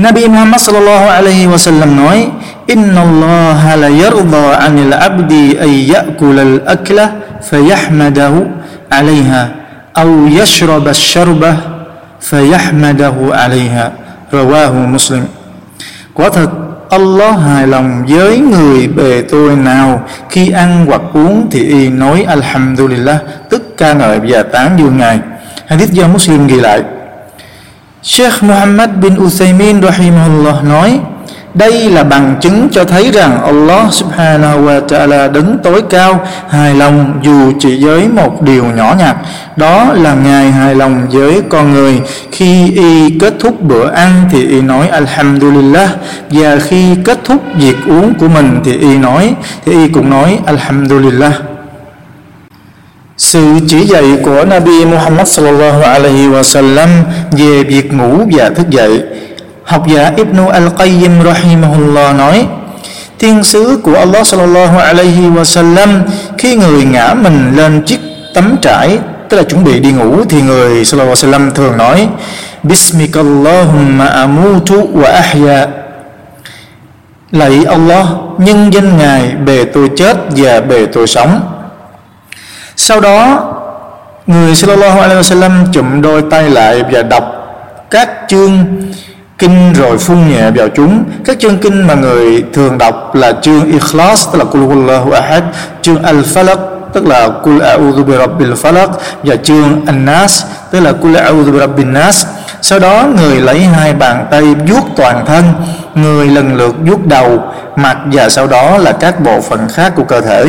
Nabi Muhammad sallallahu alaihi wasallam nói: "Innallaha la yarda 'anil 'abdi ay ya'kula al-akla fayahmadahu 'alayha aw yashraba ash-sharba fayahmadahu 'alayha." Rawahu Muslim. Quả thật, Allah hài lòng với người bề tôi nào khi ăn hoặc uống thì y nói, Alhamdulillah tức ca ngợi và tán dương Ngài. Hadith do Muslim ghi lại. Sheikh Muhammad bin Uthaymin rahimahullah nói, đây là bằng chứng cho thấy rằng Allah subhanahu wa ta'ala đứng tối cao, hài lòng dù chỉ với một điều nhỏ nhặt. Đó là ngài hài lòng với con người. Khi y kết thúc bữa ăn thì y nói, alhamdulillah. Và khi kết thúc việc uống của mình thì y nói, thì y cũng nói, alhamdulillah sự chỉ dạy của Nabi Muhammad sallallahu alaihi wasallam về việc ngủ và thức dậy. Học giả Ibn al-Qayyim rahimahullah nói, Thiên sứ của Allah sallallahu alaihi wasallam Khi người ngã mình lên chiếc tấm trải, Tức là chuẩn bị đi ngủ, Thì người sallallahu alaihi wasallam thường nói, Bismikallahumma amutu wa ahya. Lạy Allah, Nhân danh Ngài bề tôi chết và bề tôi sống. Sau đó, Người sallallahu alaihi wasallam chụm đôi tay lại và đọc các chương kinh rồi phun nhẹ vào chúng. Các chương kinh mà người thường đọc là chương Ikhlas, tức là Kul Huwallahu Ahad, chương Al-Falaq, tức là Kul A'udhu bi Rabbil Falaq, và chương An-Nas, tức là Kul A'udhu bi Rabbin Nas. Sau đó, người lấy hai bàn tay vuốt toàn thân, người lần lượt vuốt đầu, mặt và sau đó là các bộ phận khác của cơ thể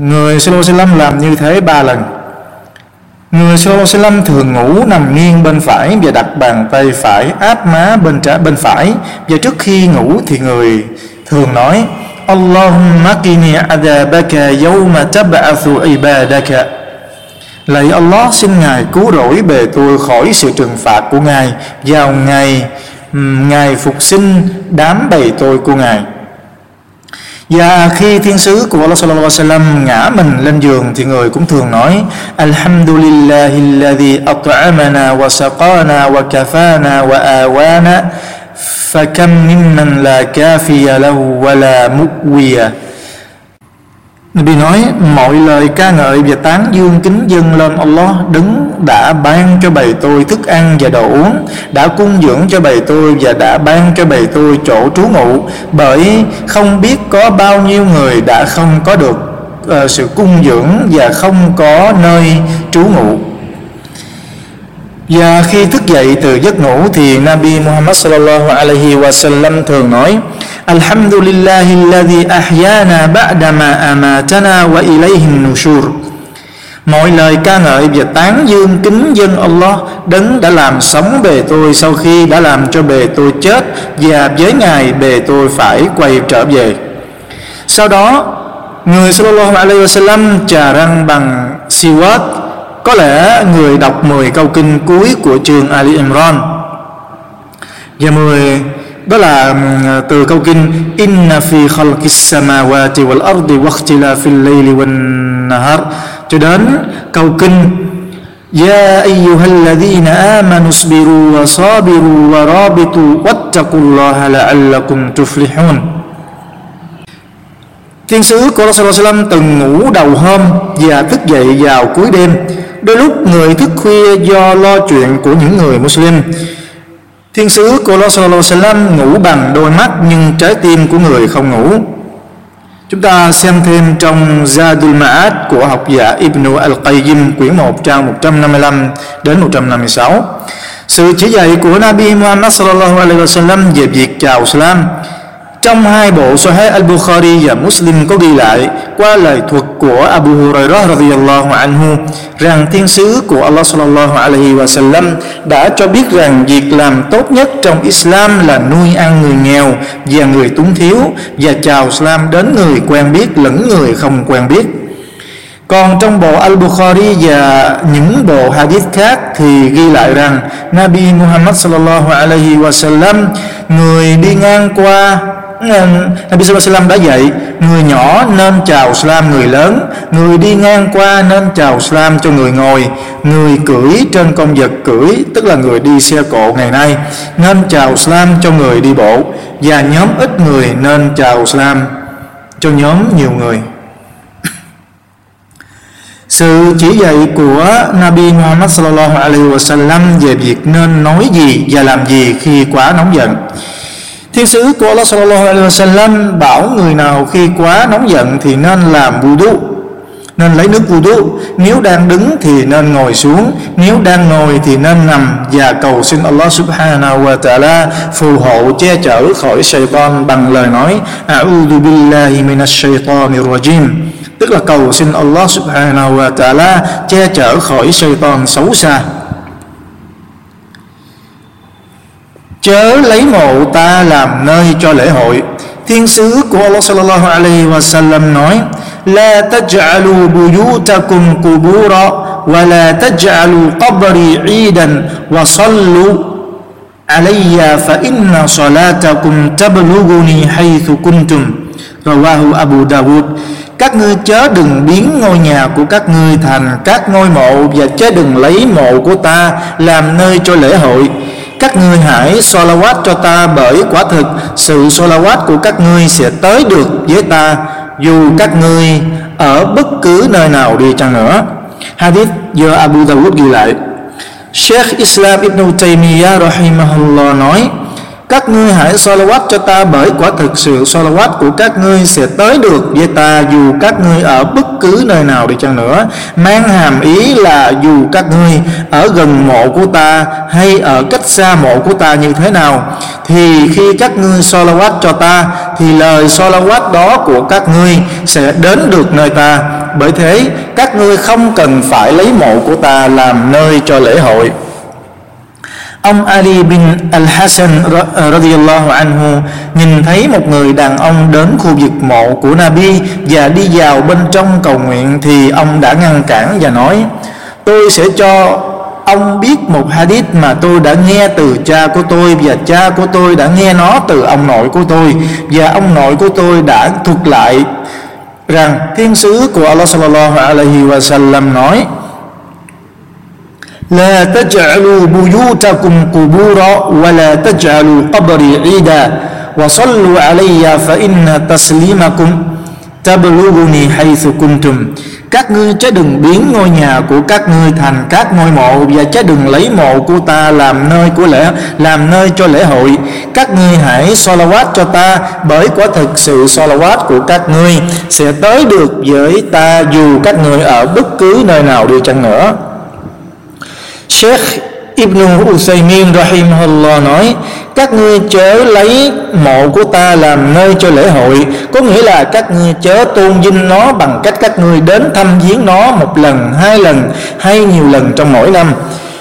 người Sallallahu Alaihi làm như thế ba lần. Người Sallallahu thường ngủ nằm nghiêng bên phải và đặt bàn tay phải áp má bên trái, bên phải. Và trước khi ngủ thì người thường nói, Allahumma qini adabaka yawma tab'athu ibadaka. Lạy Allah, xin Ngài cứu rỗi bề tôi khỏi sự trừng phạt của Ngài. Vào ngày Ngài phục sinh, đám bầy tôi của Ngài và khi thiên sứ của Allah sallallahu alaihi wasallam ngã mình lên giường thì người cũng thường nói, Alhamdulillahilladhi at'amana wa saqana wa kafana wa awana fakam mimman la kafiya lahu wa la mu'wiya. Nabi nói mọi lời ca ngợi và tán dương kính dân lên Allah đứng đã ban cho bầy tôi thức ăn và đồ uống đã cung dưỡng cho bầy tôi và đã ban cho bầy tôi chỗ trú ngụ bởi không biết có bao nhiêu người đã không có được uh, sự cung dưỡng và không có nơi trú ngụ. Và khi thức dậy từ giấc ngủ thì Nabi Muhammad sallallahu alaihi wasallam thường nói الحمد لله الذي أحيانا بعدما أماتنا وإليه النشور Mọi lời ca ngợi và tán dương kính dân Allah Đấng đã làm sống bề tôi sau khi đã làm cho bề tôi chết Và với Ngài bề tôi phải quay trở về. Sau đó, Người sallallahu alaihi wasallam trà răng bằng siwat, Có lẽ người đọc 10 câu kinh cuối của trường Ali Imran. Và 10 đó là từ câu kinh Inna fi khalqis samawati wal ardi wa ikhtilafil layli wan nahar cho đến câu kinh يا أيها الذين آمنوا اصبروا وصابروا ورابطوا واتقوا الله لعلكم تفلحون Thiên sứ của Rasulullah từng ngủ đầu hôm và thức dậy vào cuối đêm. Đôi lúc người thức khuya do lo chuyện của những người Muslim. Thiên sứ của ngủ bằng đôi mắt, nhưng trái tim của người không ngủ. Chúng ta xem thêm trong Zadul Ma'ad của học giả Ibn al-Qayyim, quyển 1 trang 155 đến 156. Sự chỉ dạy của Nabi Muhammad sallallahu alaihi wasallam về việc chào salam trong hai bộ Sahih al-Bukhari và Muslim có ghi lại, qua lời thuật của Abu Hurairah radhiyallahu anhu, rằng thiên sứ của Allah sallallahu alaihi wasallam đã cho biết rằng việc làm tốt nhất trong Islam là nuôi ăn người nghèo và người túng thiếu và chào salam đến người quen biết lẫn người không quen biết. Còn trong bộ Al-Bukhari và những bộ hadith khác thì ghi lại rằng Nabi Muhammad sallallahu alaihi wasallam người đi ngang qua Nabi Sallallahu đã dạy, người nhỏ nên chào salam người lớn, người đi ngang qua nên chào salam cho người ngồi, người cưỡi trên con vật cưỡi, tức là người đi xe cộ ngày nay, nên chào salam cho người đi bộ, và nhóm ít người nên chào salam cho nhóm nhiều người sự chỉ dạy của Nabi Muhammad sallallahu alaihi wasallam về việc nên nói gì và làm gì khi quá nóng giận. Thiên sứ của Allah sallallahu alaihi wasallam bảo người nào khi quá nóng giận thì nên làm wudu, nên lấy nước wudu. Nếu đang đứng thì nên ngồi xuống, nếu đang ngồi thì nên nằm và cầu xin Allah subhanahu wa ta'ala phù hộ che chở khỏi shaitan bằng lời nói A'udhu billahi minash shaitanir rajim tức là cầu xin Allah subhanahu wa ta'ala che chở khỏi shaitan xấu xa chớ lấy mộ ta làm nơi cho lễ hội. Thiên sứ của Allah sallallahu alaihi wasallam nói, la taj'alu buyutakum qubura wa la taj'alu qabri 'idan wa sallu alayya fa inna salatakum tablughuni haythu kuntum. Rawahu Abu Dawud. Các ngươi chớ đừng biến ngôi nhà của các ngươi thành các ngôi mộ và chớ đừng lấy mộ của ta làm nơi cho lễ hội các ngươi hãy salawat cho ta bởi quả thực, sự salawat của các ngươi sẽ tới được với ta, dù các ngươi ở bất cứ nơi nào đi chăng nữa. Hadith do Abu Dawud ghi lại. Sheikh Islam Ibn Taymiyyah rahimahullah nói các ngươi hãy salawat cho ta bởi quả thực sự salawat của các ngươi sẽ tới được với ta dù các ngươi ở bất cứ nơi nào đi chăng nữa. Mang hàm ý là dù các ngươi ở gần mộ của ta hay ở cách xa mộ của ta như thế nào, thì khi các ngươi salawat cho ta, thì lời salawat đó của các ngươi sẽ đến được nơi ta. Bởi thế, các ngươi không cần phải lấy mộ của ta làm nơi cho lễ hội. Ông Ali bin Al-Hasan ờ, radiyallahu anhu nhìn thấy một người đàn ông đến khu vực mộ của Nabi và đi vào bên trong cầu nguyện thì ông đã ngăn cản và nói, tôi sẽ cho ông biết một hadith mà tôi đã nghe từ cha của tôi và cha của tôi đã nghe nó từ ông nội của tôi và ông nội của tôi đã thuật lại rằng thiên sứ của Allah sallallahu alaihi wasallam nói لا تجعلوا بيوتكم قبورا ولا تجعلوا قبري عيدا وصلوا علي فإن تسليمكم تبلغني حيث كنتم các ngươi chớ đừng biến ngôi nhà của các ngươi thành các ngôi mộ và chớ đừng lấy mộ của ta làm nơi của lễ làm nơi cho lễ hội các ngươi hãy salawat cho ta bởi quả thực sự salawat của các ngươi sẽ tới được với ta dù các ngươi ở bất cứ nơi nào đi chăng nữa Sheikh Ibn Uthaymin rahimahullah nói, các ngươi chớ lấy mộ của ta làm nơi cho lễ hội, có nghĩa là các ngươi chớ tôn vinh nó bằng cách các ngươi đến thăm viếng nó một lần, hai lần, hay nhiều lần trong mỗi năm.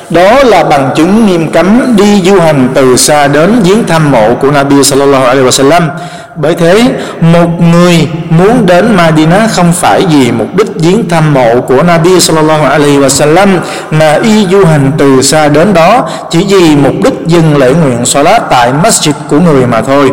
Đó là bằng chứng nghiêm cấm đi du hành từ xa đến viếng thăm mộ của Nabi sallallahu alaihi wasallam bởi thế, một người muốn đến Madina không phải vì mục đích viếng thăm mộ của Nabi sallallahu alaihi wasallam mà y du hành từ xa đến đó chỉ vì mục đích dừng lễ nguyện salat tại masjid của người mà thôi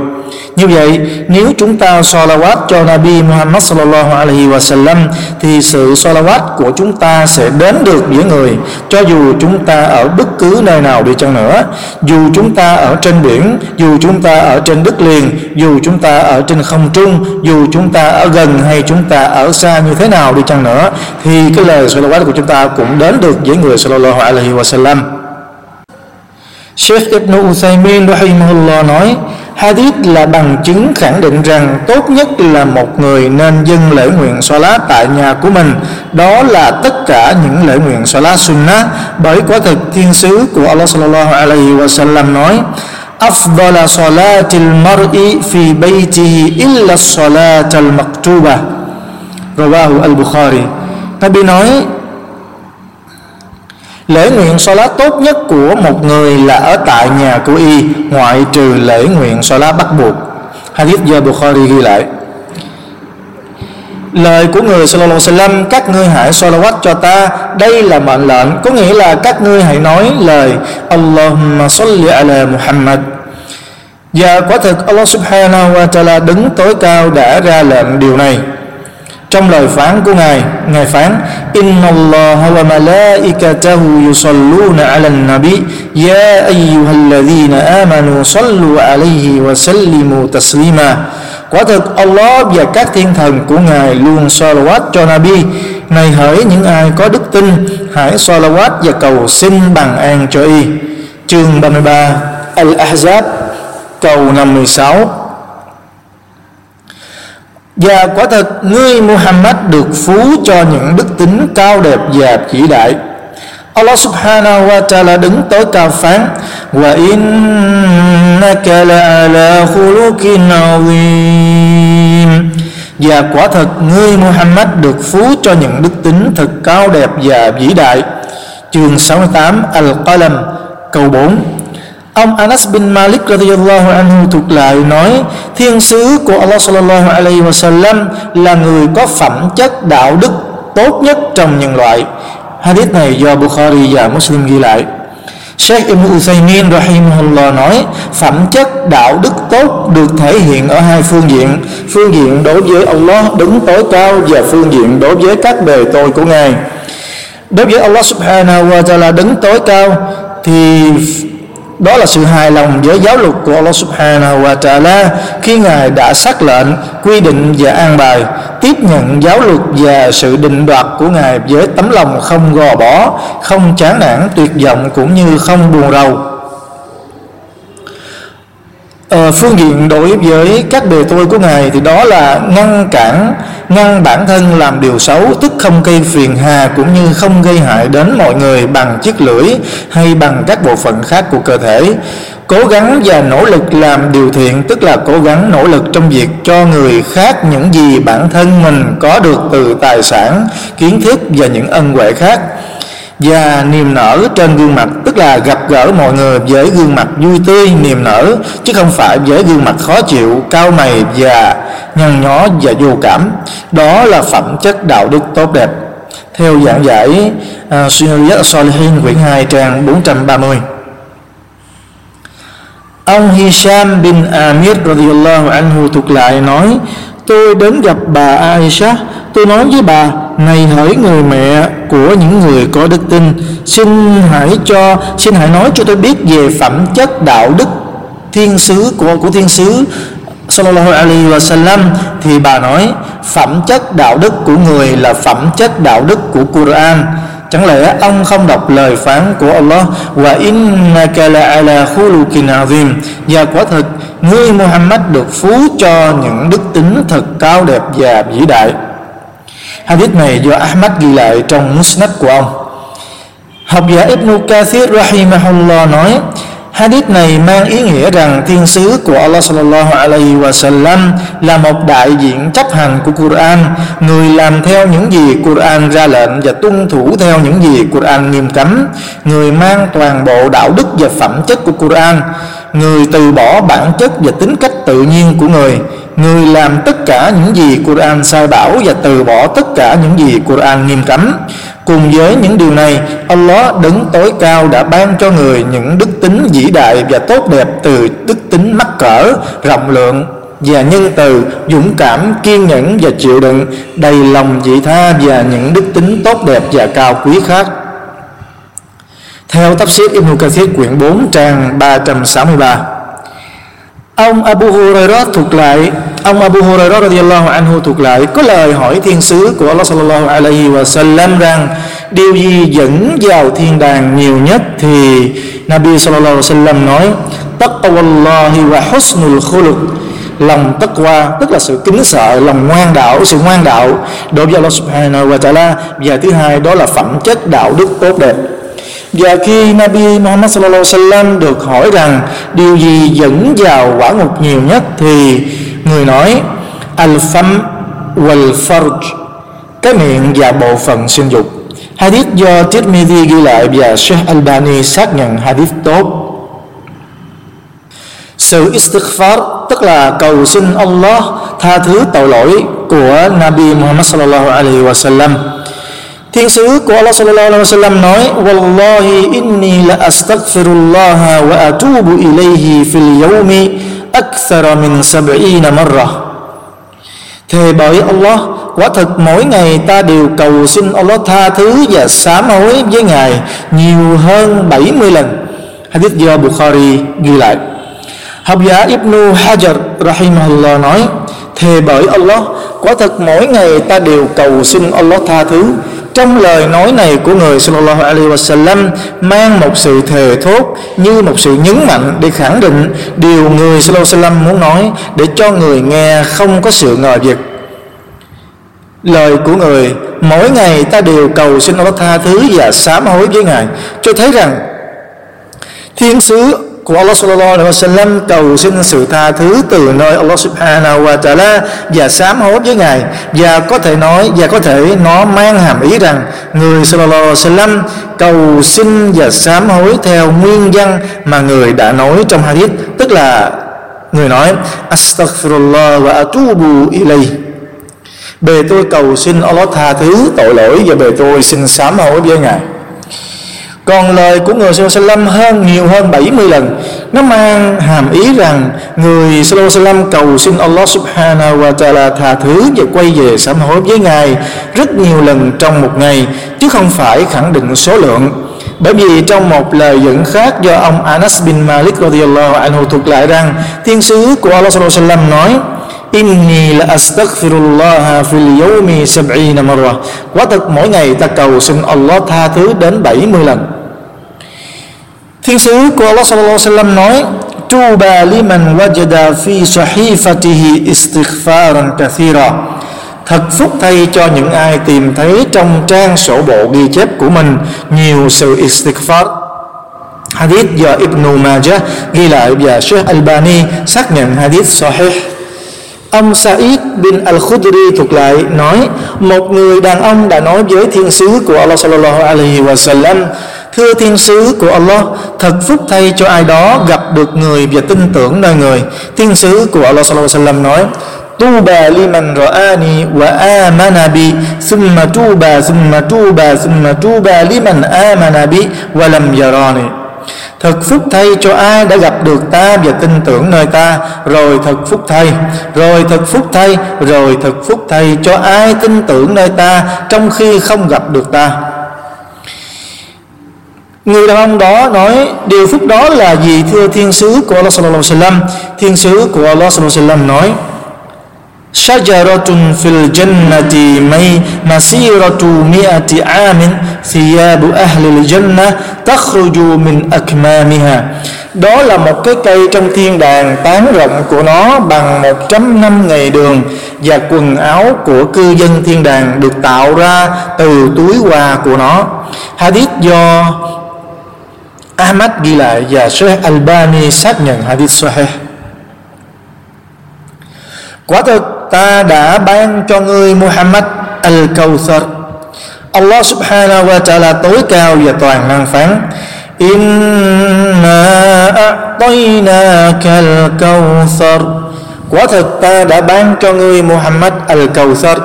như vậy, nếu chúng ta salawat cho Nabi Muhammad sallallahu alaihi wasallam, thì sự salawat của chúng ta sẽ đến được với người. Cho dù chúng ta ở bất cứ nơi nào đi chăng nữa, dù chúng ta ở trên biển, dù chúng ta ở trên đất liền, dù chúng ta ở trên không trung, dù chúng ta ở gần hay chúng ta ở xa như thế nào đi chăng nữa, thì cái lời salawat của chúng ta cũng đến được với người sallallahu alaihi wasallam. Sheikh Ibn Uthaymin rahimahullah nói Hadith là bằng chứng khẳng định rằng tốt nhất là một người nên dâng lễ nguyện Salat tại nhà của mình. Đó là tất cả những lễ nguyện Salat Sunnah bởi quả thực, thiên sứ của Allah sallallahu alaihi wasallam nói: "Afdala salatil mar'i fi baytihi illa salatal maktuba." Rawahu al-Bukhari. Nabi nói Lễ nguyện Salat tốt nhất của một người là ở tại nhà của y ngoại trừ lễ nguyện Salat bắt buộc. Hadith do Bukhari ghi lại. Lời của người sallallahu alaihi wasallam các ngươi hãy salawat cho ta, đây là mệnh lệnh, có nghĩa là các ngươi hãy nói lời Allahumma salli ala Muhammad và quả thực Allah subhanahu wa ta'ala đứng tối cao đã ra lệnh điều này trong lời phán của ngài ngài phán inna Allah wa malaikatahu yusalluna ala nabi ya ayyuhalladhina amanu sallu alayhi wa sallimu taslima. Quả thực, Allah và các thiên thần của ngài luôn salawat cho nabi. Này hỡi những ai có đức tin, hãy salawat và cầu xin bằng an cho y. Chương 33 Al-Ahzab, câu 56 và quả thật, ngươi, Muhammad, được phú cho những đức tính cao đẹp và vĩ đại. Allah subhanahu wa ta'ala đứng tối cao phán. Wa innaka la ala khuluqin azim. Và quả thật, ngươi, Muhammad, được phú cho những đức tính thật cao đẹp và vĩ đại. Chương 68 Al-Qalam, câu 4 Ông Anas bin Malik radhiyallahu anhu thuộc lại nói, Thiên sứ của Allah sallallahu alaihi wasallam là người có phẩm chất, đạo đức tốt nhất trong nhân loại. Hadith này do Bukhari và Muslim ghi lại. Sheikh Ibn Uthaymin rahimahullah nói, phẩm chất, đạo đức tốt được thể hiện ở hai phương diện. Phương diện đối với Allah đứng tối cao và phương diện đối với các bề tôi của ngài. Đối với Allah subhanahu wa ta'ala đứng tối cao thì đó là sự hài lòng với giáo luật của Allah subhanahu wa ta'ala khi Ngài đã xác lệnh, quy định và an bài tiếp nhận giáo luật và sự định đoạt của Ngài với tấm lòng không gò bỏ, không chán nản tuyệt vọng cũng như không buồn rầu ờ, phương diện đối với các bề tôi của ngài thì đó là ngăn cản ngăn bản thân làm điều xấu tức không gây phiền hà cũng như không gây hại đến mọi người bằng chiếc lưỡi hay bằng các bộ phận khác của cơ thể. Cố gắng và nỗ lực làm điều thiện tức là cố gắng nỗ lực trong việc cho người khác những gì bản thân mình có được từ tài sản kiến thức và những ân huệ khác và niềm nở trên gương mặt tức là gặp gỡ mọi người với gương mặt vui tươi niềm nở chứ không phải với gương mặt khó chịu cao mày và nhăn nhó và vô cảm. Đó là phẩm chất đạo đức tốt đẹp. Theo giảng giải à, uh, Sunniyat Solihin quyển 2 trang 430 Ông Hisham bin Amir radhiyallahu anhu thuộc lại nói tôi đến gặp bà Aisha. Tôi nói với bà, này hỡi người mẹ của những người có đức tin, xin hãy cho, xin hãy nói cho tôi biết về phẩm chất đạo đức thiên sứ của của thiên sứ sallallahu alaihi wasallam. Thì bà nói, phẩm chất đạo đức của người là phẩm chất đạo đức của Quran chẳng lẽ ông không đọc lời phán của Allah? Và innaka la ala khuluqin azim. Và quả thật, ngươi Muhammad được phú cho những đức tính thật cao đẹp và vĩ đại. Hadith này do Ahmad ghi lại trong Musnad của ông. Học giả Ibn Kathir Rahimahullah nói Hadith này mang ý nghĩa rằng thiên sứ của Allah sallallahu alaihi wa sallam là một đại diện chấp hành của Quran, người làm theo những gì Quran ra lệnh và tuân thủ theo những gì Quran nghiêm cấm, người mang toàn bộ đạo đức và phẩm chất của Quran, người từ bỏ bản chất và tính cách tự nhiên của người, người làm tất cả những gì Quran sai bảo và từ bỏ tất cả những gì Quran nghiêm cấm. Cùng với những điều này, Allah đứng tối cao đã ban cho người những đức tính vĩ đại và tốt đẹp từ đức tính mắc cỡ, rộng lượng và nhân từ, dũng cảm, kiên nhẫn và chịu đựng, đầy lòng vị tha và những đức tính tốt đẹp và cao quý khác. Theo Tafsir Ibn Kathir quyển 4 trang 363 Ông Abu Hurairah thuộc lại, Ông Abu Hurairah radiyallahu anhu thuộc lại, Có lời hỏi thiên sứ của Allah sallallahu alaihi wa sallam rằng, Điều gì dẫn vào thiên đàng nhiều nhất Thì Nabi sallallahu alaihi wa sallam nói, Taqwallahi wa husnul khuluq. Lòng taqwa, tức là sự kính sợ, lòng ngoan đạo, sự ngoan đạo đối với Allah subhanahu wa ta'ala. Và thứ hai đó là phẩm chất đạo đức tốt đẹp và khi Nabi Muhammad sallallahu alaihi wasallam được hỏi rằng, điều gì dẫn vào quả ngục nhiều nhất? thì người nói, al-fam wal farj cái miệng và bộ phận sinh dục. Hadith do Tirmidhi ghi lại và Sheikh Albani xác nhận hadith tốt. Sự istighfar, tức là cầu xin Allah tha thứ tội lỗi của Nabi Muhammad sallallahu alaihi wasallam. Thiên sứ của Allah sallallahu alaihi wasallam nói: "Wallahi inni la astaghfirullah wa atubu ilayhi fil yawmi akthara min 70 marrah." Thề bởi Allah, quả thật mỗi ngày ta đều cầu xin Allah tha thứ và sám hối với Ngài nhiều hơn 70 lần. Hadith do Bukhari ghi lại. Học giả Ibn Hajar rahimahullah nói: Thề bởi Allah, Quả thật mỗi ngày ta đều cầu xin Allah tha thứ. Trong lời nói này của người sallallahu alaihi wasallam mang một sự thề thốt như một sự nhấn mạnh để khẳng định điều người sallallahu alaihi wasallam muốn nói để cho người nghe không có sự ngờ vực. Lời của người, mỗi ngày ta đều cầu xin Allah tha thứ và sám hối với ngài. Cho thấy rằng, thiên sứ của Allah sallallahu alaihi wasallam cầu xin sự tha thứ từ nơi Allah subhanahu wa ta'ala và sám hối với ngài. Và có thể nói, và có thể nó mang hàm ý rằng người sallallahu alaihi wasallam cầu xin và sám hối theo nguyên văn mà người đã nói trong hadith. Tức là người nói, astaghfirullah wa atubu ilayh. Bề tôi cầu xin Allah tha thứ tội lỗi và bề tôi xin sám hối với ngài còn lời của người Sallallahu hơn nhiều hơn 70 lần. Nó mang hàm ý rằng người Sallallahu cầu xin Allah Subhanahu wa Taala tha thứ và quay về sám hối với ngài rất nhiều lần trong một ngày, chứ không phải khẳng định số lượng. Bởi vì trong một lời dẫn khác do ông Anas bin Malik radhiyallahu anhu thuật lại rằng, thiên sứ của Allah Sallallahu nói, Inni la astaghfirullah fil yawmi sab'ina marra Quả thực mỗi ngày ta cầu xin Allah tha thứ đến 70 lần. Thiên sứ của Allah sallallahu alaihi wasallam nói, Tuba liman wajada fi sahifatihi istighfaran kathira. Thật phúc thay cho những ai tìm thấy trong trang sổ bộ ghi chép của mình nhiều sự istighfar. Hadith do Ibn Majah ghi lại và Sheikh Albani xác nhận hadith sahih. Ông Sa'id bin Al-Khudri thuộc lại nói, Một người đàn ông đã nói với thiên sứ của Allah sallallahu alaihi wa sallam Thưa thiên sứ của Allah, Thật phúc thay cho ai đó gặp được người và tin tưởng nơi người. Thiên sứ của Allah sallallahu alaihi wasallam nói, Tuba liman ra'ani wa amana bi, Thumma tuba thumma tuba thumma tuba liman amana bi Wa lam yarani. Thật phúc thay cho ai đã gặp được ta và tin tưởng nơi ta, Rồi thật phúc thay, Rồi thật phúc thay, Rồi thật phúc thay cho ai tin tưởng nơi ta Trong khi không gặp được ta Người đàn ông đó nói Điều phúc đó là gì thưa thiên sứ của Allah sallallahu alaihi wasallam Thiên sứ của Allah sallallahu alaihi wasallam nói شجرة في الجنة مي مسيرة مئة عام ثياب أهل الجنة تخرج من أكمامها đó là một cái cây trong thiên đàng tán rộng của nó bằng 100 năm ngày đường và quần áo của cư dân thiên đàng được tạo ra từ túi quà của nó hadith do Ahmad ghi lại và Sheikh Albani xác nhận hadith sahih. Quả thật, ta đã ban cho ngươi Muhammad al-Kawthar. Allah subhanahu wa ta'ala tối cao và toàn năng phán, Inna a'tainaka al-Kawthar. Quả thật, ta đã ban cho ngươi Muhammad al-Kawthar.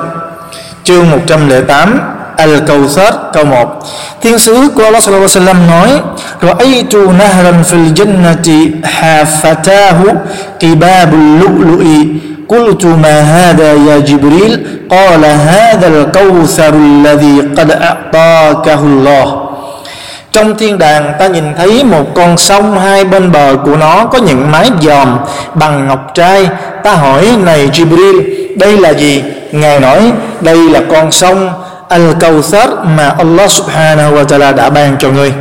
Chương 108 Al-Kawthar câu 1 Thiên sứ của Allah sallallahu alaihi wasallam nói Ra'aytu nahran fil jannati hafatahu qibabul lu'lu'i قلت ما هذا يا جبريل قال هذا الكوثر الذي قد أعطاكه الله trong thiên đàng ta nhìn thấy một con sông hai bên bờ của nó có những mái dòm bằng ngọc trai ta hỏi này Jibril đây là gì ngài nói đây là con sông Al-Kawthar mà Allah subhanahu wa ta'ala đã ban cho ngươi.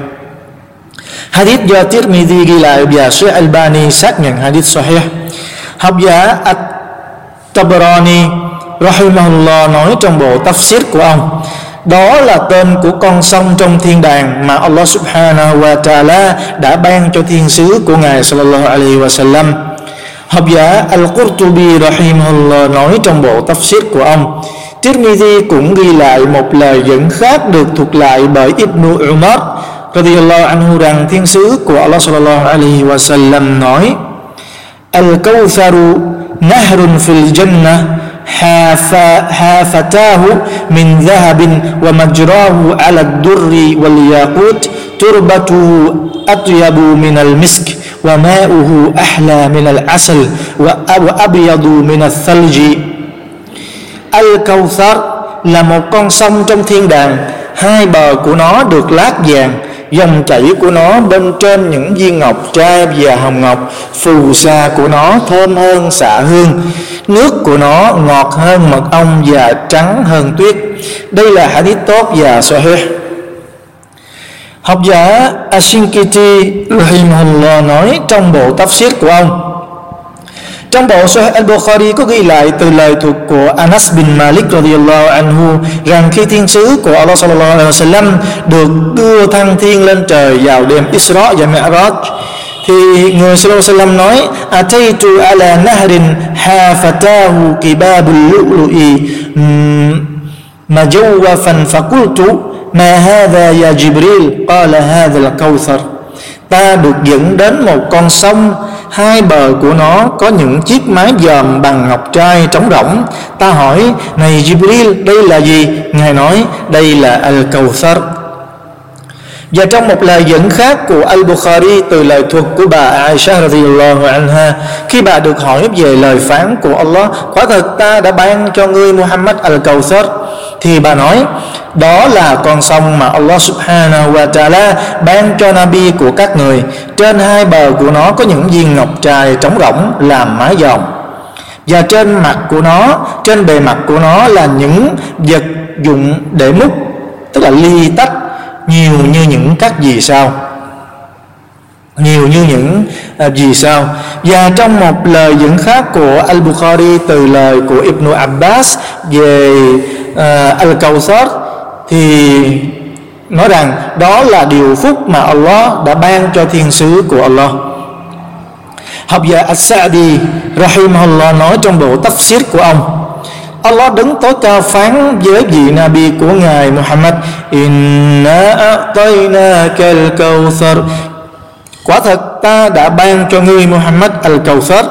Hadith do Tirmidhi ghi lại và Sheikh Albani xác nhận hadith sahih. Học giả At-Tabarani, Rahimahullah nói trong bộ tafsir của ông đó là tên của con sông trong thiên đàng mà Allah subhanahu wa ta'ala đã ban cho thiên sứ của Ngài sallallahu alaihi wa sallam Học giả Al-Qurtubi Rahimahullah nói trong bộ tafsir của ông Tirmidhi cũng ghi lại một lời dẫn khác được thuộc lại bởi Ibn Umar radiyallahu anhu rằng thiên sứ của Allah sallallahu alaihi wa sallam nói Al-Kawtharu nahrun fil jannah حافتاه من ذهب ومجراه على الدر والياقوت تربته أطيب من المسك وماؤه أحلى من العسل وأبيض من الثلج Al-Kawthar là một con sông trong thiên đàng. Hai bờ của nó được lát vàng, dòng chảy của nó bên trên những viên ngọc trai và hồng ngọc, phù sa của nó thơm hơn xạ hương, nước của nó ngọt hơn mật ong và trắng hơn tuyết. Đây là hadith tốt và sahih. Học giả Ashinkiti Rahimullah nói trong bộ tafsir của ông trong bộ Sahih al-Bukhari có ghi lại từ lời thuộc của Anas bin Malik radhiyallahu anhu rằng khi thiên sứ của Allah sallallahu alaihi wasallam được đưa thăng thiên lên trời vào đêm Isra và Mi'raj, thì người sallallahu alaihi wasallam nói, ataitu ala nahrin hafatahu kibabul lu'lu'i majawwafan faqultu ma hadha ya Jibril, qala hadha al-kawthar ta được dẫn đến một con sông. Hai bờ của nó có những chiếc mái dòm bằng ngọc trai trống rỗng. Ta hỏi, này Jibril, đây là gì? Ngài nói, đây là al kawthar và trong một lời dẫn khác của Al-Bukhari từ lời thuật của bà Aisha radhiyallahu anha, khi bà được hỏi về lời phán của Allah, quả thật ta đã ban cho ngươi Muhammad al-Kawthar thì bà nói, đó là con sông mà Allah subhanahu wa ta'ala ban cho Nabi của các người. Trên hai bờ của nó có những viên ngọc trai trống rỗng làm mái dòm. Và trên mặt của nó, trên bề mặt của nó là những vật dụng để múc, tức là ly tách, nhiều như những các gì sao. Nhiều như những à, gì sao? Và trong một lời dẫn khác của Al-Bukhari từ lời của Ibn Abbas về uh, Al-Kawthar thì nói rằng đó là điều phúc mà Allah đã ban cho thiên sứ của Allah. Học giả As-Sa'di Rahimahullah nói trong bộ tafsir của ông Allah đứng tối cao phán với vị Nabi của Ngài Muhammad Inna a'tayna al-kawthar. Quả thật ta đã ban cho ngươi Muhammad al-Kawthar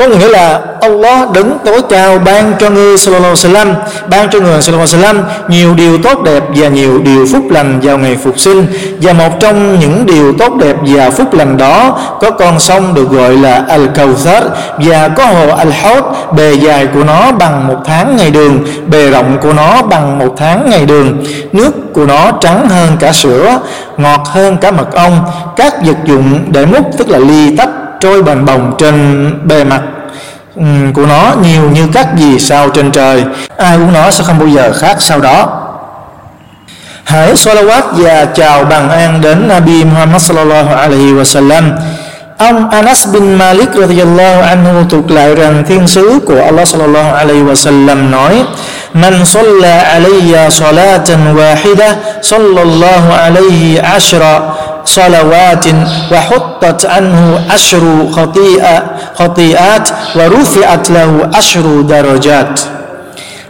có nghĩa là Allah đứng tối cao ban cho ngươi sallallahu alaihi wasallam, ban cho người sallallahu alaihi wasallam nhiều điều tốt đẹp và nhiều điều phúc lành vào ngày phục sinh. Và một trong những điều tốt đẹp và phúc lành đó có con sông được gọi là al kawthar và có hồ al hot bề dài của nó bằng một tháng ngày đường, bề rộng của nó bằng một tháng ngày đường. Nước của nó trắng hơn cả sữa, ngọt hơn cả mật ong. Các vật dụng để múc tức là ly tách trôi bồng bồng trên bề mặt ừ, của nó nhiều như các gì sao trên trời. Ai uống nó sẽ không bao giờ khác sau đó. Hãy salawat và chào bằng an đến Nabi Muhammad sallallahu alaihi wa sallam ông Anas bin Malik radhiyallahu anhu thuộc lại rằng thiên sứ của Allah sallallahu alaihi wa sallam nói, Man salla alayya salatan wahida, sallallahu alaihi ashra. صلوات وحطت عنه عشر خطيئة خطيئات ورفعت له عشر درجات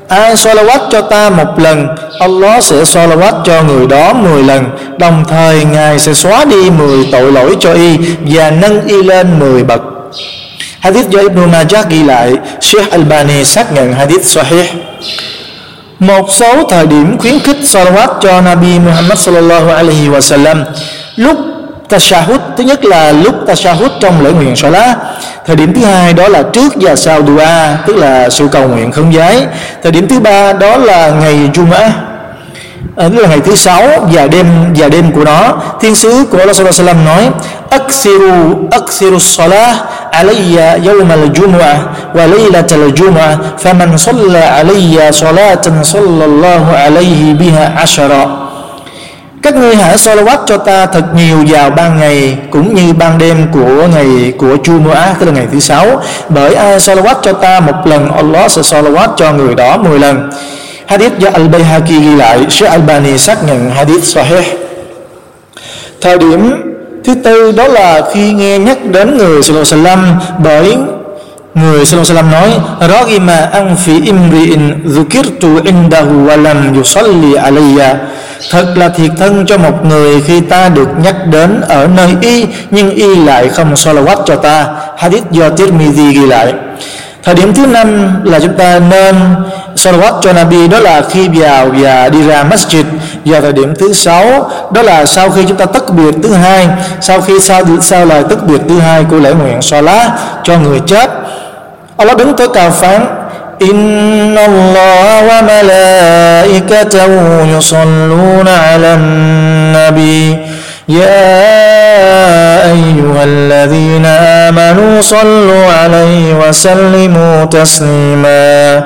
Ai salawat cho ta một lần Allah sẽ salawat cho người đó 10 lần Đồng thời Ngài sẽ xóa đi 10 tội lỗi cho y Và nâng y lên 10 bậc Hadith do Ibn Majah ghi lại Sheikh Albani xác nhận hadith sahih một số thời điểm khuyến khích salawat cho Nabi Muhammad sallallahu alaihi wasallam lúc tashahud thứ nhất là lúc tashahud trong lễ nguyện salat thời điểm thứ hai đó là trước và sau dua tức là sự cầu nguyện không giấy thời điểm thứ ba đó là ngày Jum'ah à, ờ, tức là ngày thứ sáu và đêm và đêm của nó. Thiên sứ của Allah sallallahu alaihi wasallam nói aksiru aksiru salah alayya yawm al-jumu'ah wa laylat al-jumu'ah faman salla alayya salatan sallallahu alayhi biha ashara các ngươi hãy salawat cho ta thật nhiều vào ban ngày cũng như ban đêm của ngày của Jumu'ah tức là ngày thứ sáu. Bởi ai salawat cho ta một lần, Allah sẽ salawat cho người đó 10 lần. Hadith do Al-Bayhaqi ghi lại, Sheikh Albani xác nhận hadith sahih. Thời điểm thứ tư đó là khi nghe nhắc đến người Sallallahu Alaihi Wasallam bởi người Sallallahu Alaihi Wasallam nói Ragima an fi imri'in dhukirtu indahu wa lam yusalli alayya. Thật là thiệt thân cho một người khi ta được nhắc đến ở nơi y, nhưng y lại không salawat cho ta. Hadith do Tirmidhi ghi lại. Thời điểm thứ năm là chúng ta nên salawat cho Nabi, đó là khi vào và đi ra masjid. Và thời điểm thứ sáu, đó là sau khi chúng ta tất biệt thứ hai. Sau khi sau sau lời tất biệt thứ hai của lễ nguyện salat cho người chết Allah đứng tới cao phán إن الله وملائكته يصلون على النبي يا أيها الذين آمنوا صلوا عليه وسلموا تسليما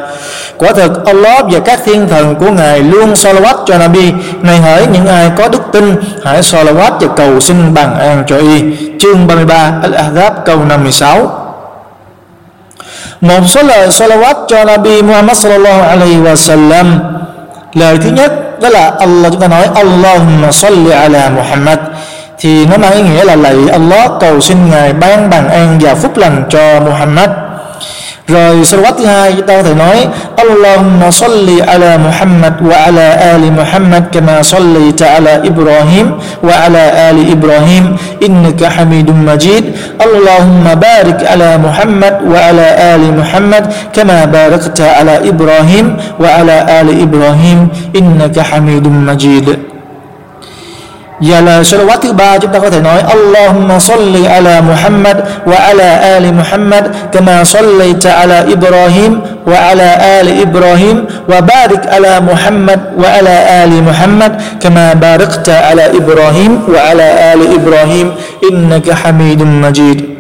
Quả thực Allah và các thiên thần của Ngài luôn salawat cho Nabi Này hỡi những ai có đức tin Hãy salawat và cầu xin bằng an cho y Chương 33 Al-Ahzab câu 56 một số lời salawat cho Nabi Muhammad sallallahu alaihi wa sallam lời thứ nhất, đó là Allah, chúng ta nói, Allahumma salli ala Muhammad. Thì nó mang ý nghĩa là lạy Allah, cầu xin ngài ban bằng an và phúc lành cho Muhammad. Rồi salawat thứ hai chúng ta có thể nói Allahumma salli ala Muhammad wa ala ali Muhammad kama sallaita ala Ibrahim wa ala ali Ibrahim innaka Hamidum Majid Allahumma barik ala Muhammad wa ala ali Muhammad kama barakta ala Ibrahim wa ala ali Ibrahim innaka Hamidum Majid Và lời salawat thứ ba chúng ta có thể nói Allahumma salli ala Muhammad wa ala ali Muhammad kama sallaita ala Ibrahim wa ala ali Ibrahim wa barik ala Muhammad wa ala ali Muhammad kama barakta ala Ibrahim wa ala ali Ibrahim innaka Hamidum Majid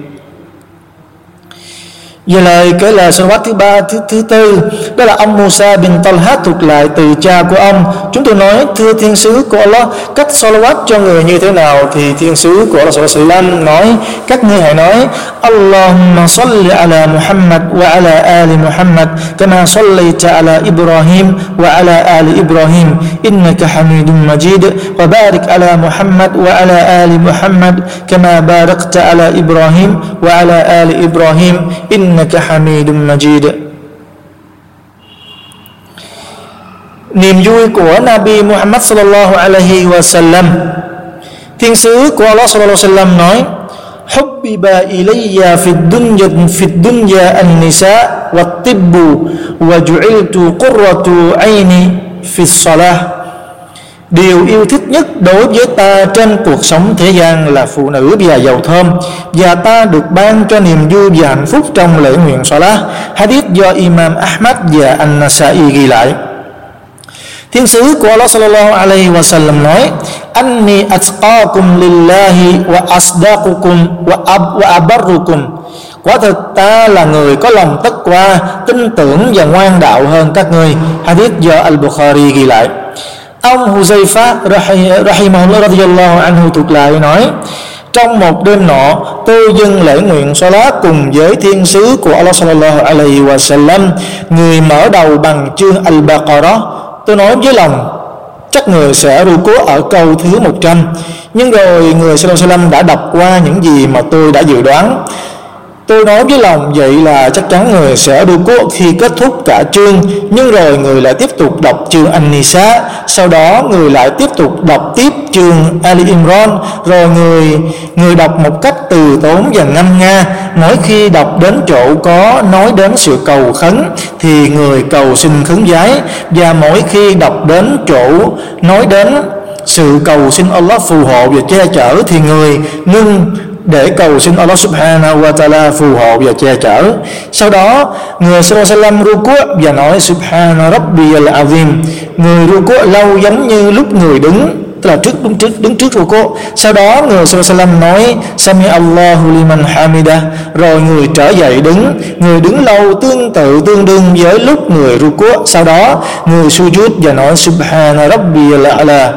Về lời kể lời salawat thứ ba, thứ thứ tư. Đó là ông Musa bin Talha thuộc lại từ cha của ông. Chúng tôi nói, thưa thiên sứ của Allah, cách salawat cho người như thế nào thì thiên sứ của Allah sallam nói, các ngươi hãy nói, Allahumma salli ala Muhammad wa ala ali Muhammad, kama sallaita ala Ibrahim wa ala ali Ibrahim. Innaka hamidun Majid. Wa barik ala Muhammad wa ala ali Muhammad, kama barakta ala Ibrahim wa ala ali Ibrahim. Innaka innaka hamidum majid niềm vui của Nabi Muhammad sallallahu alaihi wasallam. Thiên sứ của Allah sallallahu alaihi wasallam nói hubbiba ilayya fid dunya fid dunya an-nisa wat tibbu wa ju'iltu qurratu aini fis salah. Điều yêu thích nhất đối với ta trên cuộc sống thế gian là phụ nữ và dầu thơm. Và ta được ban cho niềm vui và hạnh phúc trong lễ nguyện Salah Hadith do Imam Ahmad và An-Nasai ghi lại. Thiên sứ của Allah sallallahu alaihi wa sallam nói Anni atqakum lillahi wa asdaqukum wa, ab, wa abarrukum. Quả thực ta là người có lòng tất qua, tin tưởng và ngoan đạo hơn các ngươi. Hadith do Al-Bukhari ghi lại. Ông Huzaifa rahimahullah radiyallahu anhu thuộc lại nói, trong một đêm nọ, tôi dâng lễ nguyện salat cùng với thiên sứ của Allah sallallahu alaihi wa sallam người mở đầu bằng chương al-baqarah. Tôi nói với lòng, chắc người sẽ ru cố ở câu thứ 100 nhưng rồi người sallallahu alaihi wa sallam đã đọc qua những gì mà tôi đã dự đoán. Tôi nói với lòng vậy là chắc chắn người sẽ đu cố khi kết thúc cả chương, Nhưng rồi người lại tiếp tục đọc chương An-Nisa Sau đó người lại tiếp tục đọc tiếp chương Ali Imran. Rồi người người đọc một cách từ tốn và ngâm nga. Mỗi khi đọc đến chỗ có nói đến sự cầu khấn, Thì người cầu xin khấn giái. Và mỗi khi đọc đến chỗ nói đến sự cầu xin Allah phù hộ và che chở, Thì người ngưng để cầu xin Allah subhanahu wa ta'ala phù hộ và che chở. Sau đó, người sallallahu ruku và nói, subhana rabbiyal azim người ruku lâu giống như lúc người đứng, tức là trước, đứng trước đứng trước ruku sau đó, người sallallahu nói, sami Allahu liman hamida rồi người trở dậy đứng. Người đứng lâu tương tự, tương đương với lúc người ruku sau đó, người sujud và nói, subhana rabbiyal ala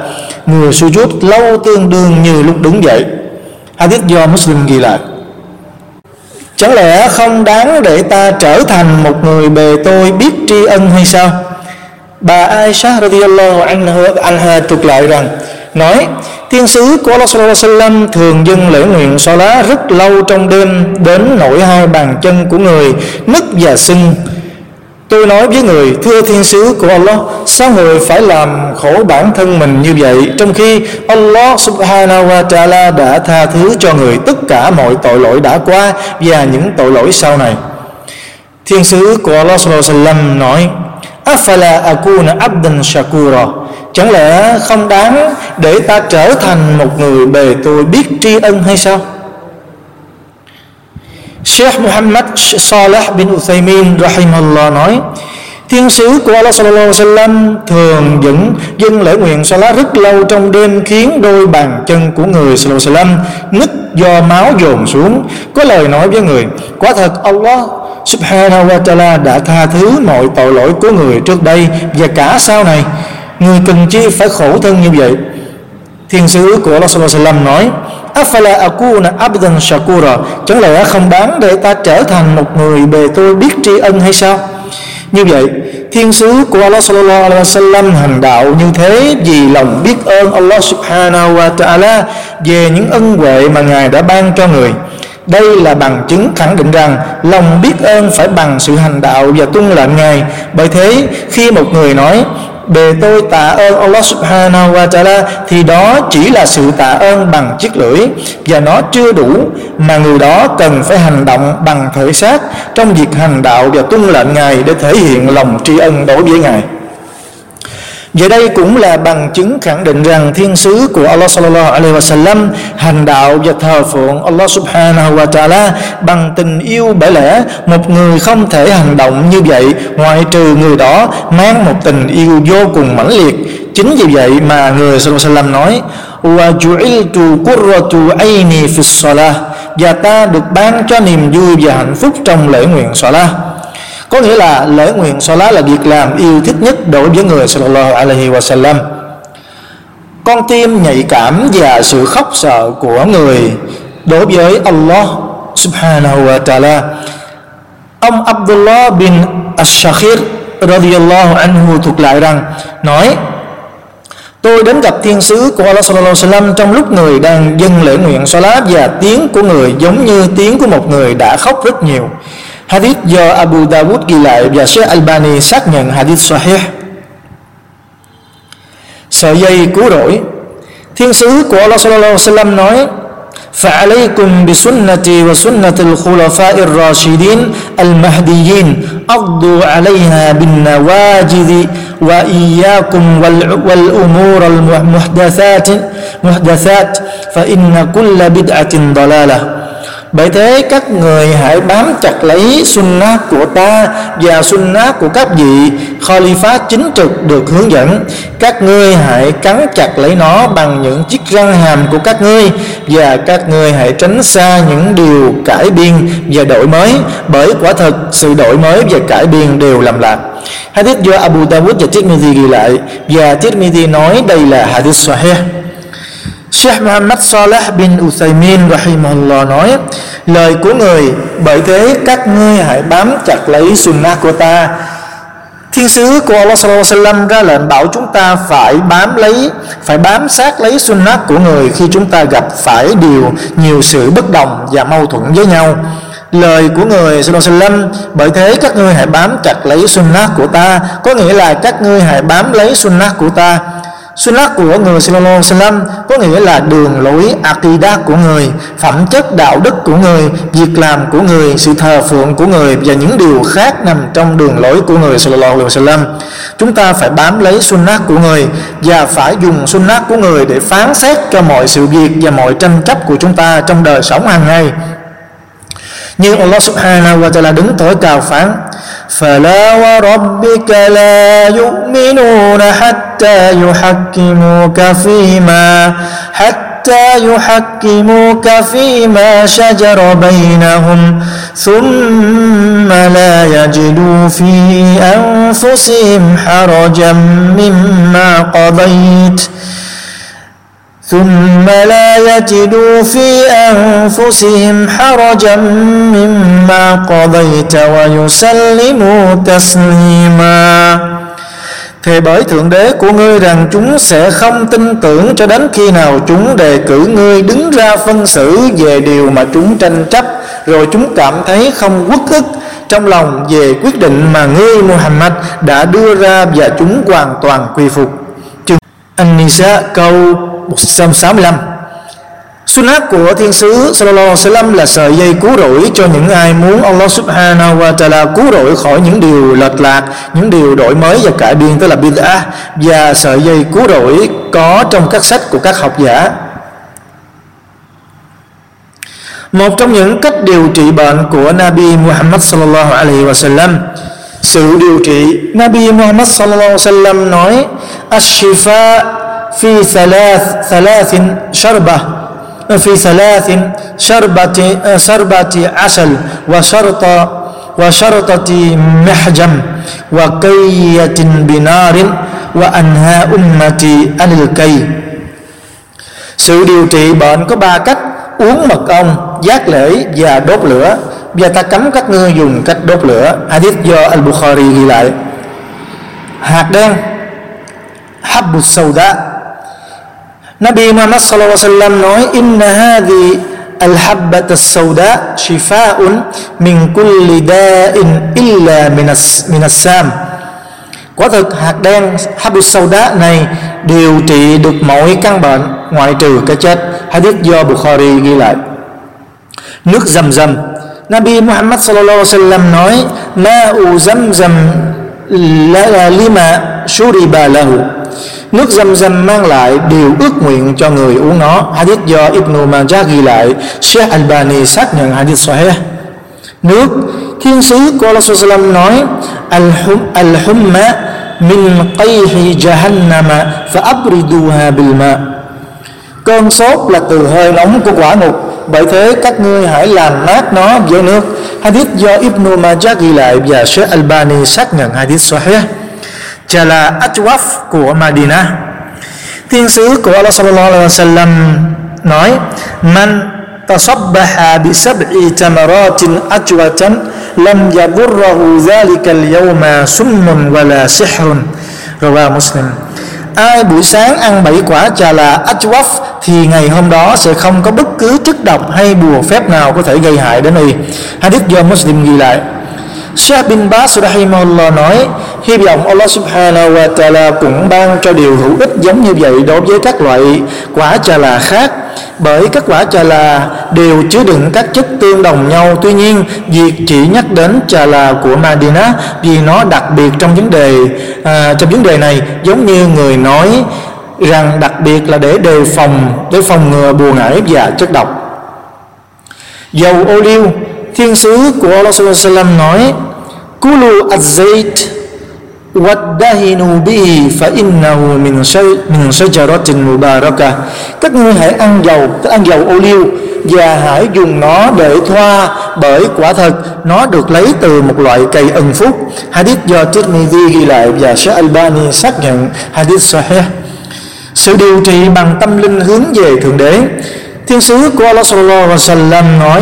người sujud lâu tương đương như lúc đứng dậy. Hadith do Muslim ghi lại Chẳng lẽ không đáng để ta trở thành một người bề tôi biết tri ân hay sao? Bà Aisha radiyallahu anha, anha trục lại rằng nói thiên sứ của Allah sallallahu alaihi wasallam thường dâng lễ nguyện so lá rất lâu trong đêm đến nỗi hai bàn chân của người nứt và sưng Tôi nói với người, thưa thiên sứ của Allah, Sao người phải làm khổ bản thân mình như vậy? Trong khi Allah subhanahu wa ta'ala đã tha thứ cho người Tất cả mọi tội lỗi đã qua Và những tội lỗi sau này. Thiên sứ của Allah sallallahu alaihi wasallam nói, afala akuna abdan shakura? Chẳng lẽ không đáng để ta trở thành một người bề tôi biết tri ân hay sao? Sheikh Muhammad Saleh bin Uthaymin rahimahullah nói Thiên sứ của Allah sallallahu alaihi wasallam thường dẫn dân lễ nguyện salat rất lâu trong đêm khiến đôi bàn chân của người sallallahu alaihi wasallam nứt do máu dồn xuống. Có lời nói với người, quả thật Allah subhanahu wa ta'ala đã tha thứ mọi tội lỗi của người trước đây và cả sau này. Người cần chi phải khổ thân như vậy. Thiên sứ của Allah sallallahu alaihi wasallam nói: Afala akuna abdan shakura? Chẳng lẽ không đáng để ta trở thành một người bề tôi biết tri ân hay sao? Như vậy, thiên sứ của Allah sallallahu alaihi wasallam hành đạo như thế vì lòng biết ơn Allah subhanahu wa ta'ala về những ân huệ mà ngài đã ban cho người. Đây là bằng chứng khẳng định rằng lòng biết ơn phải bằng sự hành đạo và tuân lệnh ngài. Bởi thế, khi một người nói bề tôi tạ ơn Allah subhanahu wa ta'ala, thì đó chỉ là sự tạ ơn bằng chiếc lưỡi, và nó chưa đủ mà người đó cần phải hành động bằng thể xác trong việc hành đạo và tuân lệnh Ngài để thể hiện lòng tri ân đối với Ngài. Vậy đây cũng là bằng chứng khẳng định rằng thiên sứ của Allah sallallahu alaihi wasallam hành đạo và thờ phượng Allah subhanahu wa ta'ala bằng tình yêu bởi lẽ một người không thể hành động như vậy, ngoại trừ người đó mang một tình yêu vô cùng mãnh liệt. Chính vì vậy mà người sallallahu alaihi wasallam nói, wa ju'iltu qurratu aini fi và ta được ban cho niềm vui và hạnh phúc trong lễ nguyện salah có nghĩa là lễ nguyện salat là việc làm yêu thích nhất đối với người sallallahu alaihi wasallam con tim nhạy cảm và sự khóc sợ của người đối với Allah subhanahu wa ta'ala ông Abdullah bin Ash-Shakhir radiyallahu anhu thuộc lại rằng, nói, Tôi đến gặp thiên sứ của Allah sallallahu alaihi wasallam trong lúc người đang dâng lễ nguyện salat và tiếng của người giống như tiếng của một người đã khóc rất nhiều. Hadith do Abu Dawud ghi lại và Sheikh Albani xác nhận hadith sahih. Sợi dây cứu rỗi Thiên sứ của Allah sallallahu alaihi wasallam nói فعليكم بسنتي وسنة الخلفاء الراشدين المهديين بالنواجذ وإياكم والأمور المحدثات محدثات فإن كل بدعة ضلالة bởi thế các người hãy bám chặt lấy sunnah của ta và sunnah của các vị Khalifa chính trực được hướng dẫn. Các ngươi hãy cắn chặt lấy nó bằng những chiếc răng hàm của các ngươi và các ngươi hãy tránh xa những điều cải biên và đổi mới, bởi quả thật sự đổi mới và cải biên đều làm lạc. Hadith do Abu Dawud và Tirmidhi ghi lại và Tirmidhi nói đây là hadith sahih. Sheikh Muhammad Saleh bin Uthaymin rahimahullah nói, lời của người, bởi thế các ngươi hãy bám chặt lấy sunnah của ta. Thiên sứ của Allah sallallahu alaihi wasallam ra lệnh bảo chúng ta phải bám lấy, phải bám sát lấy sunnah của người khi chúng ta gặp phải điều nhiều sự bất đồng và mâu thuẫn với nhau. Lời của người sallallahu alaihi wasallam, bởi thế các ngươi hãy bám chặt lấy sunnah của ta. Có nghĩa là các ngươi hãy bám lấy sunnah của ta. Sunnah của người sallallahu alaihi wasallam có nghĩa là đường lối aqidah của người, phẩm chất đạo đức của người, việc làm của người, sự thờ phượng của người và những điều khác nằm trong đường lối của người sallallahu alaihi wasallam. Chúng ta phải bám lấy sunnah của người và phải dùng sunnah của người để phán xét cho mọi sự việc và mọi tranh chấp của chúng ta trong đời sống hàng ngày. Như Allah subhanahu wa ta'ala đứng tối cao phán فلا وربك لا يؤمنون حتى يحكموك فيما حتى يحكموك فيما شجر بينهم ثم لا يجدوا في أنفسهم حرجا مما قضيت ثم لا يجدوا في أنفسهم حرجا مما قضيت ويسلموا تسليما Thề bởi Thượng Đế của ngươi rằng chúng sẽ không tin tưởng cho đến khi nào chúng đề cử ngươi đứng ra phân xử về điều mà chúng tranh chấp rồi chúng cảm thấy không uất ức trong lòng về quyết định mà ngươi Muhammad đã đưa ra và chúng hoàn toàn quy phục. An-Nisa câu 165 Sunnah của thiên sứ Sallallahu Alaihi Wasallam là sợi dây cứu rỗi cho những ai muốn Allah Subhanahu wa Taala cứu rỗi khỏi những điều lệch lạc, những điều đổi mới và cải biên tức là bid'ah và sợi dây cứu rỗi có trong các sách của các học giả. Một trong những cách điều trị bệnh của Nabi Muhammad Sallallahu Alaihi Wasallam سهولي وتي نبي محمد صلى الله عليه وسلم نوي الشفاء في ثلاث ثلاث شربة. في ثلاث شربة شربة عسل وشرطة وشرطة محجم وقية بنار وأنهى أمتي عن الكي. سعودي وتي بان كباكت Uống mật ong, giác lễ và đốt lửa. Và ta cấm các ngươi dùng cách đốt lửa. Hadith do Al-Bukhari ghi lại. Hạt đen. Habbu Sauda. Nabi Muhammad sallallahu alaihi wasallam nói inna hadhi al-habbat as-sauda shifa'un min kulli da'in illa min as-sam Quả thực, hạt đen Habu Sauda này điều trị được mọi căn bệnh ngoại trừ cái chết. Hadith do Bukhari ghi lại. Nước dầm dầm. Nabi Muhammad sallallahu alaihi wasallam nói: "Ma'u Zamzam la lima shuriba lahu." Nước dầm dầm mang lại điều ước nguyện cho người uống nó Hadith do Ibn Majah ghi lại Sheikh Albani xác nhận hadith sahih Nước Thiên sứ của Allah nói Al-humma min qayhi jahannama fa bil ma Cơn sốt là từ hơi nóng của quả ngục. Bởi thế các ngươi hãy làm mát nó với nước. Hadith do Ibn Majah ghi lại và Sheikh Albani xác nhận hadith sahih. Là atiwa của Madinah. Thiên sứ của Allah sallallahu alaihi wasallam nói, Man tasabbaha bi sab'i tamaratin ajwatan lam yadurruhu dhalika al-yawma summun wala sihrun Rawa Muslim Ai, buổi sáng ăn bảy quả trà là Ajwaf thì ngày hôm đó sẽ không có bất cứ chất độc hay bùa phép nào có thể gây hại đến y. Hadith do Muslim ghi lại. Sheikh bin Bas rahimahullah nói hy vọng Allah subhanahu wa ta'ala cũng ban cho điều hữu ích giống như vậy đối với các loại quả trà là khác. Bởi các quả trà là đều chứa đựng các chất tương đồng nhau. Tuy nhiên việc chỉ nhắc đến trà là của Madina vì nó đặc biệt trong vấn đề à, trong vấn đề này giống như người nói rằng đặc biệt là để đề phòng để phòng ngừa bùa ngải và chất độc. Dầu ô liu thiên sứ của Allah sallallahu nói Kulu az-zayt wadahinu bihi fa innahu min shay min shajaratin mubarakah các ngươi hãy ăn dầu ăn dầu ô liu và hãy dùng nó để thoa, bởi quả thật nó được lấy từ một loại cây ân phúc. Hadith do Tirmidhi ghi lại và Sheikh Albani xác nhận. Hadith sahih. Sự điều trị bằng tâm linh hướng về thượng đế. Thiên sứ của Allah sallallahu alaihi wasallam nói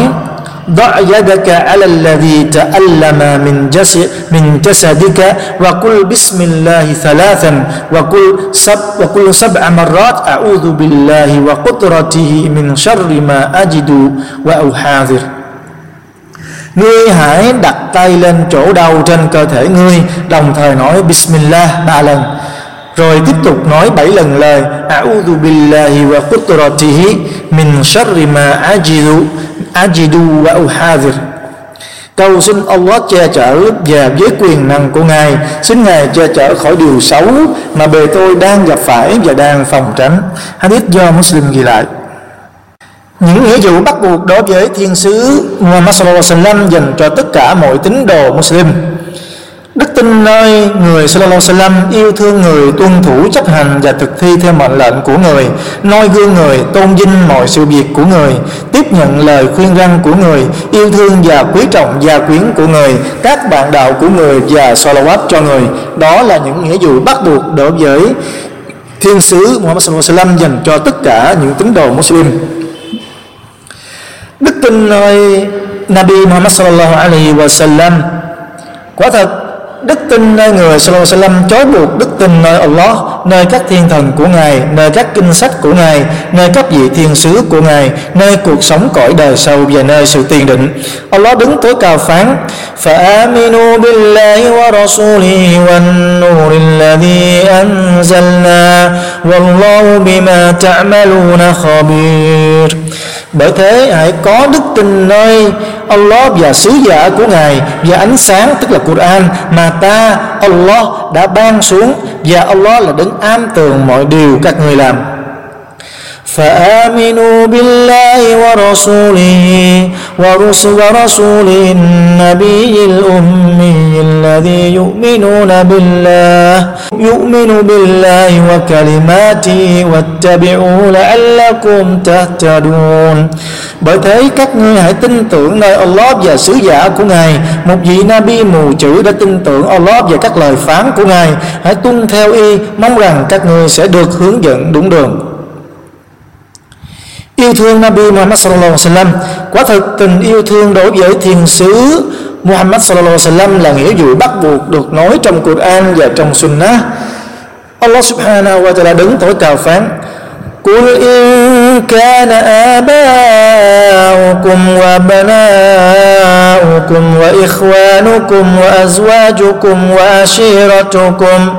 ضع يدك على الذي تألم من جسد من جسدك وقل بسم الله ثلاثا وقل سب وقل سبع مرات أعوذ بالله وقدرته من شر ما أجد وأحاذر Ngươi hãy đặt tay lên chỗ đau trên cơ thể ngươi Đồng thời nói Bismillah ba lần Rồi tiếp tục nói bảy lần lời A'udhu billahi wa qudratihi Min sharri ma ajidu ajidu wa uhadir. Cầu xin Allah che chở và với quyền năng của Ngài, xin Ngài che chở khỏi điều xấu mà bề tôi đang gặp phải và đang phòng tránh. Hadith do Muslim ghi lại. Những nghĩa vụ bắt buộc đối với thiên sứ Muhammad sallallahu alaihi wasallam dành cho tất cả mọi tín đồ Muslim. Đức tin nơi, người Sallallahu Alaihi Wasallam yêu thương người tuân thủ chấp hành và thực thi theo mệnh lệnh của người, noi gương người, tôn vinh mọi sự việc của người, tiếp nhận lời khuyên răn của người, yêu thương và quý trọng gia quyến của người, các bạn đạo của người và salawat cho người. Đó là những nghĩa vụ bắt buộc đối với thiên sứ Muhammad Sallallahu Alaihi Wasallam dành cho tất cả những tín đồ Muslim. Đức tin nơi Nabi Muhammad Sallallahu Alaihi Wasallam. Quả thật đức tin nơi người sallallahu alaihi wasallam chối buộc đức tin nơi Allah nơi các thiên thần của ngài nơi các kinh sách của ngài nơi các vị thiên sứ của ngài nơi cuộc sống cõi đời sau và nơi sự tiền định Allah đứng tối cao phán فآمنوا بالله ورسوله والنور الذي أنزلنا والله بما تعملون خبير bởi thế hãy có đức tin nơi Allah và sứ giả của Ngài và ánh sáng tức là Quran mà ta, Allah đã ban xuống và Allah là đứng am tường mọi điều các người làm. فآمنوا بالله ورسوله ورسل ورسوله النبي الأمي الذي يؤمنون بالله يؤمن بالله وكلماته واتبعوا لعلكم تهتدون bởi thế các ngươi hãy tin tưởng nơi Allah và sứ giả của Ngài một vị Nabi mù chữ đã tin tưởng Allah và các lời phán của Ngài hãy tuân theo y mong rằng các ngươi sẽ được hướng dẫn đúng đường yêu thương Nabi Muhammad sallallahu alaihi wasallam. Quả thực tình yêu thương đối với thiền sứ Muhammad sallallahu alaihi wasallam là nghĩa vụ bắt buộc được nói trong Quran và trong Sunnah. Allah subhanahu wa ta'ala đứng tối cao phán, Qul in كان آباؤكم وأبناؤكم وإخوانكم وأزواجكم وعشيرتكم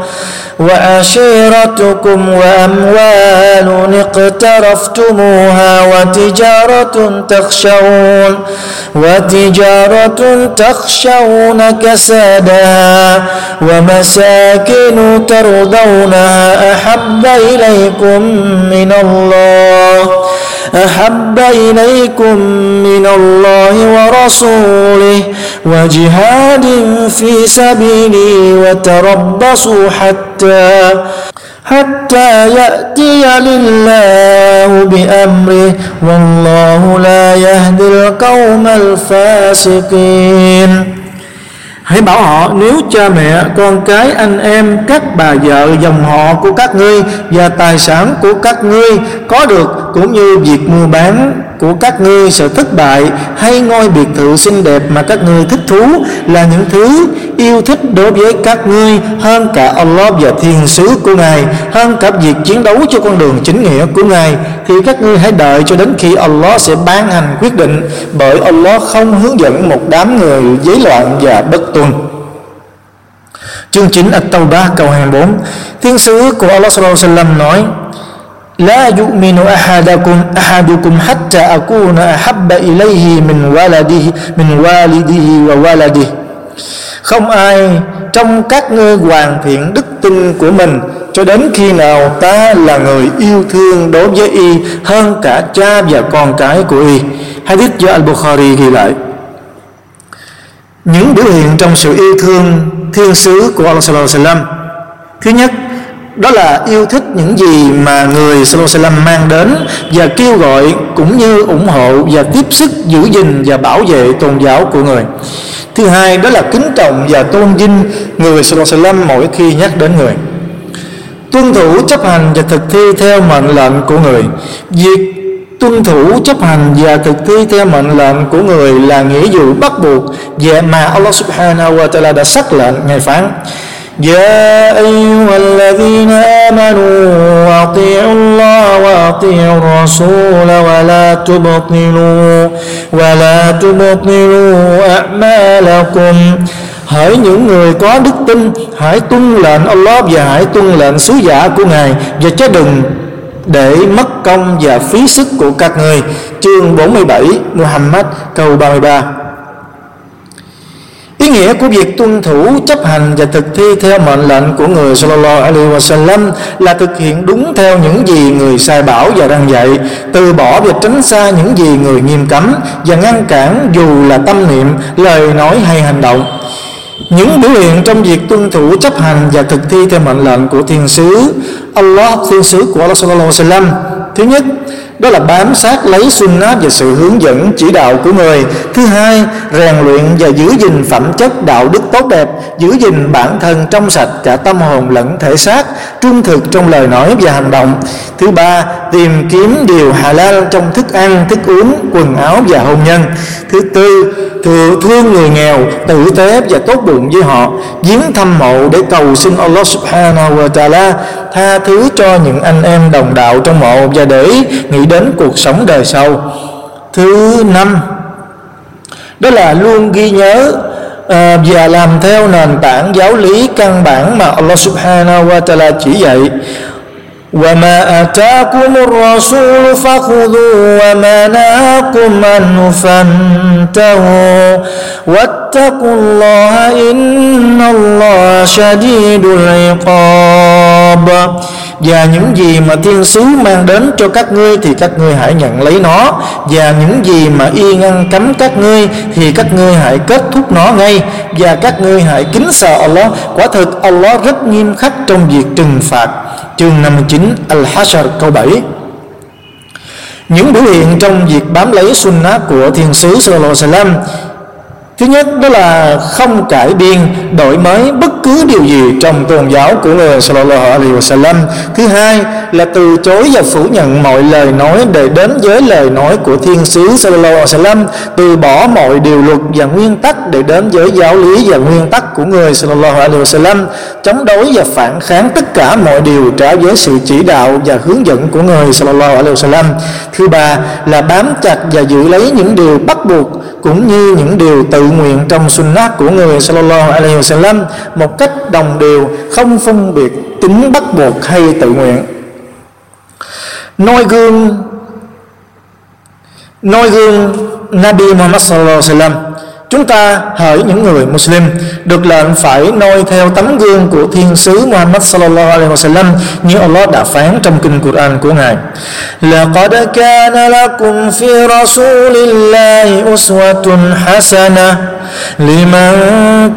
وعشيرتكم وأموال اقترفتموها وتجارة تخشون وتجارة تخشون كسادها ومساكن ترضونها أحب إليكم من الله أحب إليكم من الله ورسوله وجهاد في سبيلي وتربصوا حتى حتى يأتي لله بأمره والله لا يهدي القوم الفاسقين Hãy bảo họ nếu cha mẹ, con cái, anh em, các bà vợ, dòng họ của các ngươi và tài sản của các ngươi có được cũng như việc mua bán của các ngươi sẽ thất bại hay ngôi biệt thự xinh đẹp mà các ngươi thích thú là những thứ yêu thích đối với các ngươi hơn cả Allah và thiên sứ của Ngài, hơn cả việc chiến đấu cho con đường chính nghĩa của Ngài. Thì các ngươi hãy đợi cho đến khi Allah sẽ ban hành quyết định, bởi Allah không hướng dẫn một đám người giấy loạn và bất tuân. Chương 9 At-Tawbah, câu 24 thiên sứ của Allah sallallahu alaihi wasallam nói لا يؤمن أحدكم أحدكم حتى أكون أحب إليه من ولده من والده وولده không ai trong các ngươi hoàn thiện đức tin của mình cho đến khi nào ta là người yêu thương đối với y hơn cả cha và con cái của y hadith do al-Bukhari ghi lại những biểu hiện trong sự yêu thương thiên sứ của Allah sallallahu alaihi wasallam thứ nhất đó là yêu thích những gì mà người Sallallahu mang đến và kêu gọi cũng như ủng hộ và tiếp sức giữ gìn và bảo vệ tôn giáo của người. Thứ hai, đó là kính trọng và tôn vinh người Sallallahu mỗi khi nhắc đến người. Tuân thủ chấp hành và thực thi theo mệnh lệnh của người. Việc tuân thủ chấp hành và thực thi theo mệnh lệnh của người là nghĩa vụ bắt buộc và mà Allah Subhanahu wa Taala đã sắc lệnh, ngài phán. يا أيها الذين آمنوا أطيعوا الله وأطيعوا الرسول ولا تبطلوا ولا تبطلوا أعمالكم Hỡi những người có đức tin Hãy tuân lệnh Allah và hãy tuân lệnh sứ giả của Ngài Và chớ đừng để mất công và phí sức của các người Chương 47 Muhammad câu 33 Ý nghĩa của việc tuân thủ, chấp hành và thực thi theo mệnh lệnh của người Sallallahu Alaihi Wasallam là thực hiện đúng theo những gì người sai bảo và đang dạy, từ bỏ và tránh xa những gì người nghiêm cấm và ngăn cản dù là tâm niệm, lời nói hay hành động. Những biểu hiện trong việc tuân thủ, chấp hành và thực thi theo mệnh lệnh của thiên sứ Allah, thiên sứ của Allah Sallallahu Alaihi Wasallam. Thứ nhất đó là bám sát lấy sunnah và sự hướng dẫn chỉ đạo của người. Thứ hai, rèn luyện và giữ gìn phẩm chất đạo đức tốt đẹp, giữ gìn bản thân trong sạch cả tâm hồn lẫn thể xác, trung thực trong lời nói và hành động. Thứ ba, tìm kiếm điều halal trong thức ăn, thức uống, quần áo và hôn nhân. Thứ tư thừa thương người nghèo, tử tế và tốt bụng với họ. Viếng thăm mộ để cầu xin Allah subhanahu wa ta'ala tha thứ cho những anh em đồng đạo trong mộ và để nghĩ đến cuộc sống đời sau thứ năm đó là luôn ghi nhớ à, và làm theo nền tảng giáo lý căn bản mà Allah subhanahu wa ta'ala chỉ dạy وما آتاكم الرسول فخذوه وما نهاكم عنه فانتهوا واتقوا الله إن الله شديد العقاب và những gì mà thiên sứ mang đến cho các ngươi thì các ngươi hãy nhận lấy nó. Và những gì mà y ngăn cấm các ngươi thì các ngươi hãy kết thúc nó ngay. Và các ngươi hãy kính sợ Allah. Quả thực, Allah rất nghiêm khắc trong việc trừng phạt. Chương 59 Al-Hashr, câu 7 những biểu hiện trong việc bám lấy sunnah của thiên sứ, sallallahu alaihi wasallam Thứ nhất đó là không cải biên đổi mới bất cứ điều gì trong tôn giáo của người sallallahu alaihi wasallam. Thứ hai là từ chối và phủ nhận mọi lời nói để đến với lời nói của thiên sứ sallallahu alaihi wasallam, từ bỏ mọi điều luật và nguyên tắc để đến với giáo lý và nguyên tắc của người sallallahu alaihi wasallam, chống đối và phản kháng tất cả mọi điều trái với sự chỉ đạo và hướng dẫn của người sallallahu alaihi wasallam. Thứ ba là bám chặt và giữ lấy những điều bắt buộc cũng như những điều từ tự nguyện trong sunnah của người sallallahu alaihi wasallam một cách đồng đều, không phân biệt tính bắt buộc hay tự nguyện. Noi gương noi gương Nabi Muhammad sallallahu alaihi wasallam Chúng ta hỡi những người Muslim được lệnh phải noi theo tấm gương của thiên sứ Muhammad sallallahu alaihi wasallam như Allah đã phán trong kinh Quran của Ngài. لقد كان لكم في رسول الله أسوة حسنة لمن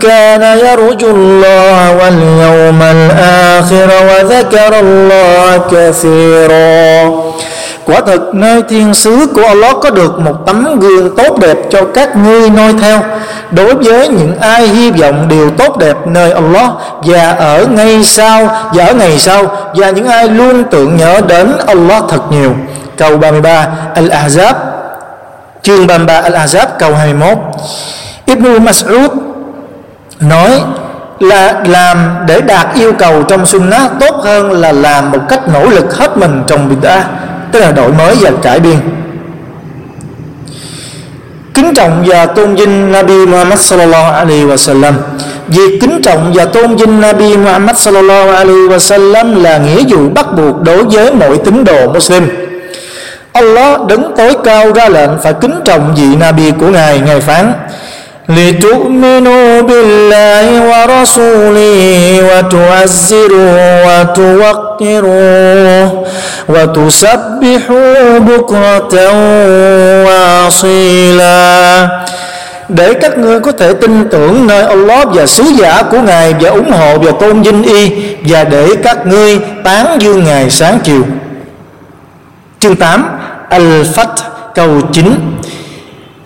كان يرجو الله واليوم الآخر وذكر الله كثيرا Quả thực nơi thiên sứ của Allah có được một tấm gương tốt đẹp cho các ngươi noi theo Đối với những ai hy vọng điều tốt đẹp nơi Allah Và ở ngay sau và ở ngày sau Và những ai luôn tưởng nhớ đến Allah thật nhiều Câu 33 Al-Ahzab Chương 33 Al-Ahzab câu 21 Ibn Mas'ud nói là làm để đạt yêu cầu trong sunnah tốt hơn là làm một cách nỗ lực hết mình trong bid'ah, tức là đổi mới và cải biên. Kính trọng và tôn vinh Nabi Muhammad sallallahu alaihi wasallam. Việc kính trọng và tôn vinh Nabi Muhammad sallallahu alaihi wasallam là nghĩa vụ bắt buộc đối với mọi tín đồ Muslim. Allah đứng tối cao ra lệnh phải kính trọng vị Nabi của Ngài Ngài phán لتؤمنوا بالله ورسوله وتعزروه وتوقروه وتسبحوا بكرة وأصيلا để các ngươi có thể tin tưởng nơi Allah và sứ giả của Ngài và ủng hộ và tôn vinh y và để các ngươi tán dương Ngài sáng chiều. Chương 8 Al-Fath câu 9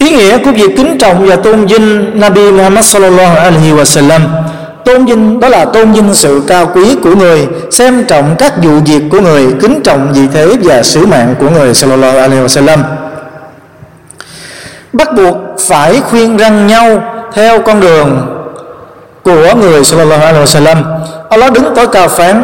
ý nghĩa của việc kính trọng và tôn vinh Nabi Muhammad sallallahu alaihi wasallam. Tôn vinh đó là tôn vinh sự cao quý của người, xem trọng các vụ việc của người, kính trọng vị thế và sứ mạng của người sallallahu alaihi wasallam. Bắt buộc phải khuyên răng nhau theo con đường của người sallallahu alaihi wasallam. Allah đứng tối cao phán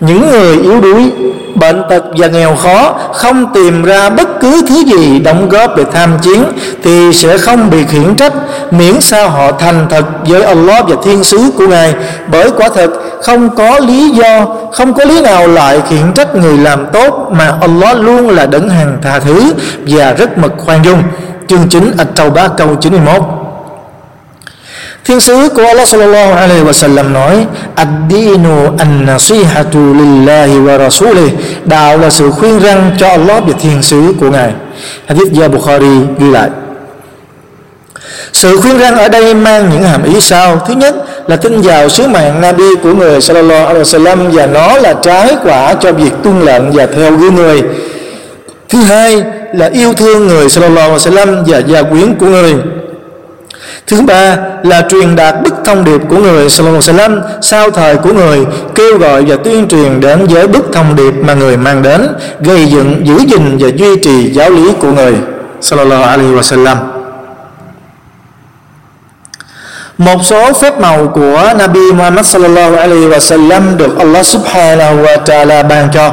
Những người yếu đuối, bệnh tật và nghèo khó không tìm ra bất cứ thứ gì đóng góp để tham chiến thì sẽ không bị khiển trách, miễn sao họ thành thật với Allah và thiên sứ của Ngài. Bởi quả thật, không có lý do, không có lý nào lại khiển trách người làm tốt mà Allah luôn là đấng hàng tha thứ và rất mực khoan dung. Chương 9 At-Tawbah, câu 91 Thiên sứ của Allah sallallahu alaihi wa sallam nói, Ad-dinu an-nasihatu lillahi wa rasulih. Đạo là sự khuyên răng cho Allah và thiên sứ của Ngài. Hadith do Bukhari ghi lại. Sự khuyên răng ở đây mang những hàm ý sau. Thứ nhất là tin vào sứ mạng Nabi của người Sallallahu Alaihi Wasallam Và nó là trái quả cho việc tuân lệnh và theo gương người. Thứ hai là yêu thương người Sallallahu Alaihi Wasallam và gia quyến của người. Thứ ba là truyền đạt bức thông điệp của người Sallallahu Alaihi Wasallam sau thời của người kêu gọi và tuyên truyền đến với bức thông điệp mà người mang đến gây dựng, giữ gìn và duy trì giáo lý của người Sallallahu Alaihi Wasallam. Một số phép màu của Nabi Muhammad sallallahu alaihi wa sallam được Allah subhanahu wa ta'ala ban cho.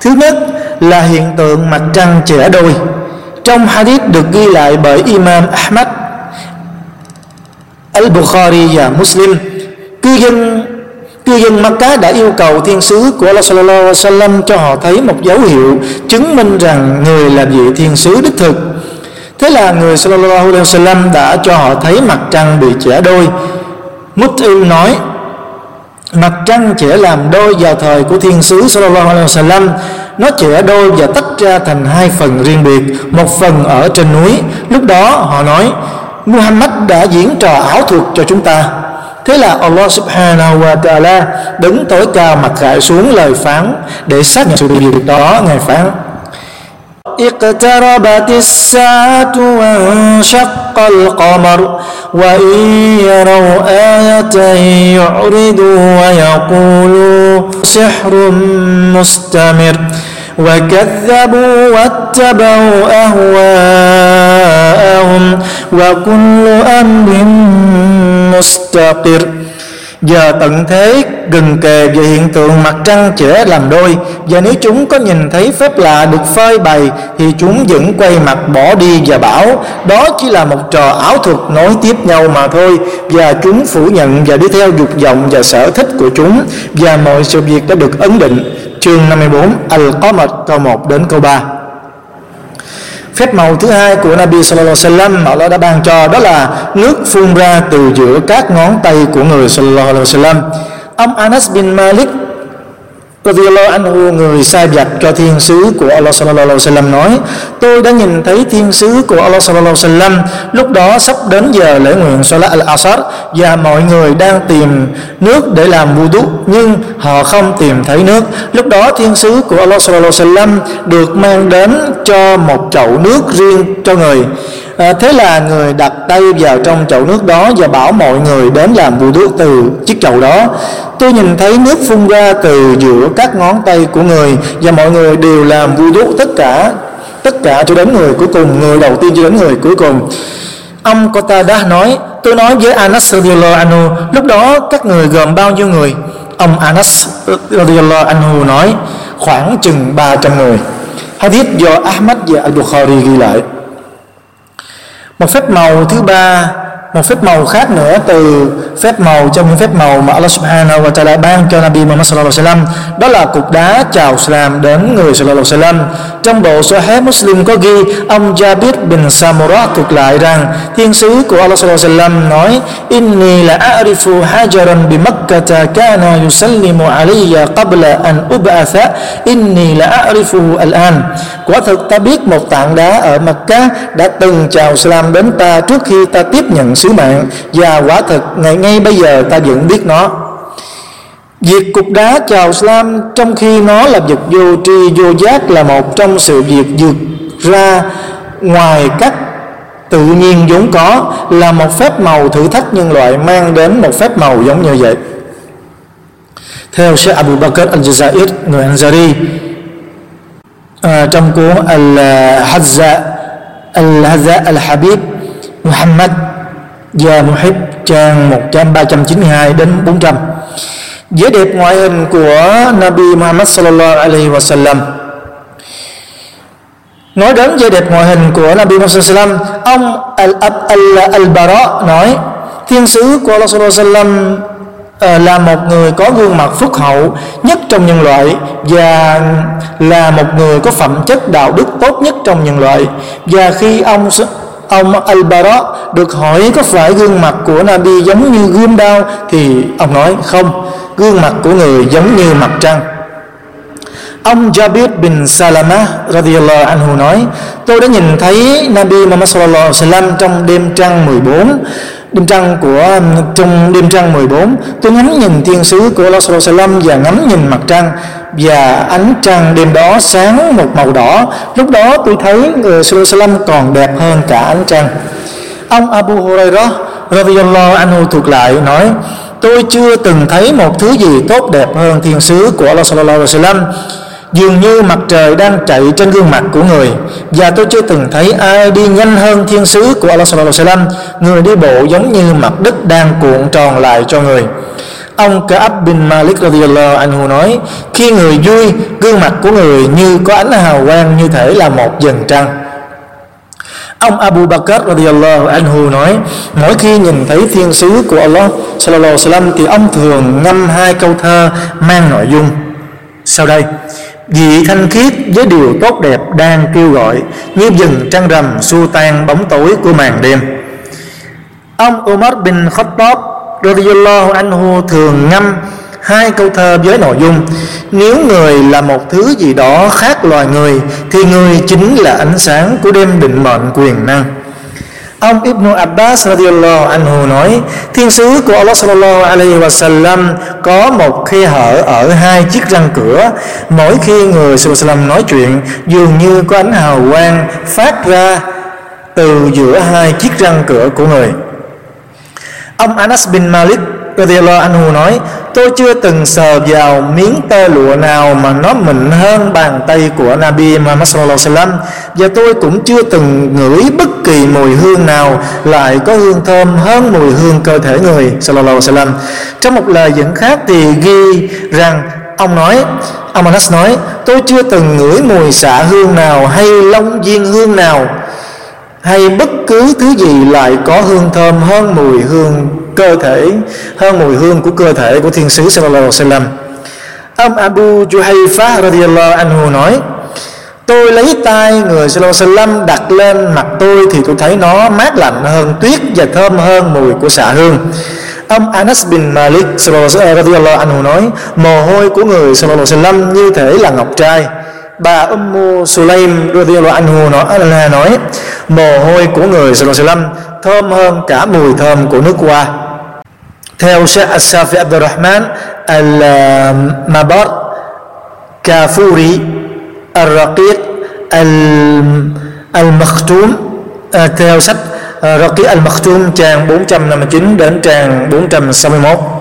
Thứ nhất là hiện tượng mặt trăng trẻ đôi. Trong hadith được ghi lại bởi Imam Ahmad Al-Bukhari và Muslim, cư dân cư dân Makkah đã yêu cầu thiên sứ của Allah sallallahu alaihi Wasallam cho họ thấy một dấu hiệu chứng minh rằng người là vị thiên sứ đích thực. Thế là người sallallahu alaihi wasallam đã cho họ thấy mặt trăng bị chẻ đôi. Mut'im nói mặt trăng chẻ làm đôi vào thời của thiên sứ sallallahu alaihi wasallam. Nó chẻ đôi và tách ra thành hai phần riêng biệt một phần ở trên núi. Lúc đó họ nói Muhammad đã diễn trò ảo thuật cho chúng ta Thế là Allah subhanahu wa ta'ala đứng tối cao mặt khải xuống lời phán để xác nhận sự việc đó Ngài phán اقتربت الساعة وانشق القمر وإن يروا آية يعرضوا ويقولوا سحر مستمر وكذبوا واتبعوا أهواءهم وكل أمر مستقر. Giờ tận thế gần kề về hiện tượng mặt trăng trẻ làm đôi. Và nếu chúng có nhìn thấy phép lạ được phơi bày, Thì chúng vẫn quay mặt bỏ đi và bảo, Đó chỉ là một trò ảo thuật nối tiếp nhau mà thôi. Và chúng phủ nhận và đi theo dục vọng và sở thích của chúng. Và mọi sự việc đã được ấn định. Chương 54 Al-Qamar câu 1 đến câu 3 Phép màu thứ hai của Nabi Sallallahu Alaihi Wasallam mà Allah đã ban cho, đó là nước phun ra từ giữa các ngón tay của người Sallallahu Alaihi Wasallam. Ông Anas bin Malik có video anh anhu, người sai vặt cho thiên sứ của Allah sallallahu alaihi wasallam nói, tôi đã nhìn thấy thiên sứ của Allah sallallahu alaihi wasallam lúc đó sắp đến giờ lễ nguyện salat al-asr và mọi người đang tìm nước để làm wudu nhưng họ không tìm thấy nước. Lúc đó thiên sứ của Allah sallallahu alaihi wasallam được mang đến cho một chậu nước riêng cho người à, thế là người đặt tay vào trong chậu nước đó và bảo mọi người đến làm vụ nước từ chiếc chậu đó. Tôi nhìn thấy nước phun ra từ giữa các ngón tay của người và mọi người đều làm vui nước tất cả tất cả cho đến người cuối cùng người đầu tiên cho đến người cuối cùng. Ông Qatada nói tôi nói với Anas radiyallahu anhu lúc đó các người gồm bao nhiêu người? Ông Anas radiyallahu anhu nói khoảng chừng 300 người. Hadith do Ahmad và Al-Bukhari ghi lại một phép màu thứ ba một phép màu khác nữa, từ phép màu trong những phép màu mà Allah Subhanahu wa Taala ban cho Nabi Muhammad sallallahu alaihi wasallam, đó là cục đá chào salam đến người sallallahu alaihi wasallam. Trong bộ Sahih Muslim có ghi, ông Jabir bin Samurah thuật lại rằng, thiên sứ của Allah sallallahu alaihi wasallam nói, inni la a'rifu hajaran bi Makkah kana yusallimu alayya qabla an ub'atha, inni la a'rifu al-an quả thực ta biết một tảng đá ở Makkah đã từng chào salam đến ta trước khi ta tiếp nhận sứ mạng và quả thật ngày ngay bây giờ ta vẫn biết nó Việc cục đá chào Islam trong khi nó là vật vô tri vô giác là một trong sự việc vượt ra ngoài các tự nhiên vốn có là một phép màu thử thách nhân loại mang đến một phép màu giống như vậy. Theo Sheikh Abu Bakr al-Jazair người Anzari à, trong cuốn Al-Hazza Al-Hazza Al-Habib Muhammad và Muhib trang 1392 đến 400 vẻ đẹp ngoại hình của Nabi Muhammad sallallahu alaihi wasallam. Nói đến vẻ đẹp ngoại hình của Nabi Muhammad sallallahu alaihi wasallam, ông Al-Ab Al-Bara nói, thiên sứ của Allah sallallahu alaihi ờ, là một người có gương mặt phúc hậu, nhất trong nhân loại, và là một người có phẩm chất đạo đức tốt nhất trong nhân loại. Và khi ông ông Al-Bara được hỏi có phải gương mặt của Nabi giống như gươm đao? Thì ông nói, không, gương mặt của người giống như mặt trăng. Ông Jabir bin Salama radhiyallahu anhu nói, Tôi đã nhìn thấy Nabi Muhammad sallallahu alaihi wasallam trong đêm trăng 14 Đêm trăng của trong đêm trăng 14 Tôi ngắm nhìn thiên sứ của Los sallallahu Và ngắm nhìn mặt trăng. Và ánh trăng đêm đó sáng một màu đỏ. Lúc đó tôi thấy người sallallahu còn đẹp hơn cả ánh trăng. Ông Abu Hurairah radhiyallahu anhu thuộc lại, nói, Tôi chưa từng thấy một thứ gì tốt đẹp hơn thiên sứ của Allah sallallahu alaihi wasallam dường như mặt trời đang chạy trên gương mặt của người. Và tôi chưa từng thấy ai đi nhanh hơn thiên sứ của Allah Subhanahu wa Taala, người đi bộ giống như mặt đất đang cuộn tròn lại cho người. Ông Ka'ab bin Malik radhiyallahu anhu nói, Khi người vui, Gương mặt của người như có ánh hào quang Như thể là một dần trăng. Ông Abu Bakr radhiyallahu anhu nói, Mỗi khi nhìn thấy thiên sứ của Allah sallallahu alaihi wasallam Thì ông thường ngâm hai câu thơ mang nội dung. Sau đây Vị thanh khiết với điều tốt đẹp đang kêu gọi Như rừng trăng rằm xua tan bóng tối của màn đêm. Ông Umar bin Khattab radhiyallahu anhu thường ngâm hai câu thơ với nội dung, Nếu người là một thứ gì đó khác loài người, Thì người chính là ánh sáng của đêm định mệnh quyền năng. Ông Ibn Abbas radhiyallahu anhu nói, Thiên sứ của Allah sallallahu alaihi wasallam Có một khe hở ở hai chiếc răng cửa. Mỗi khi người sallallahu nói chuyện, Dường như có ánh hào quang phát ra Từ giữa hai chiếc răng cửa của người. Ông Anas bin Malik radhiyallahu anhu nói, tôi chưa từng sờ vào miếng tơ lụa nào mà nó mịn hơn bàn tay của Nabi Muhammad sallallahu alaihi wasallam. Và tôi cũng chưa từng ngửi bất kỳ mùi hương nào lại có hương thơm hơn mùi hương cơ thể người sallallahu alaihi wasallam. Trong một lời dẫn khác thì ghi rằng, ông nói, ông Anas nói, tôi chưa từng ngửi mùi xạ hương nào hay lông diên hương nào hay bất cứ thứ gì lại có hương thơm hơn mùi hương cơ thể, hơn mùi hương của cơ thể của thiên sứ sallallahu alaihi wasallam. Ông Abu Juhayfa radhiyallahu anhu nói, tôi lấy tay người sallallahu alaihi wasallam đặt lên mặt tôi thì tôi thấy nó mát lạnh hơn tuyết và thơm hơn mùi của xạ hương. Ông Anas bin Malik radhiyallahu anhu nói, mồ hôi của người sallallahu alaihi wasallam như thể là ngọc trai. Bà Ummu Sulaim radhiyallahu anhu nói là nói, mồ hôi của người sallallahu alaihi wasallam thơm hơn cả mùi thơm của nước hoa. كيوشاء الشافعي عبد الرحمن المبر كافوري الرقيق المختوم آه، theo الرقيق آه، المختوم تان trang 459 đến trang 461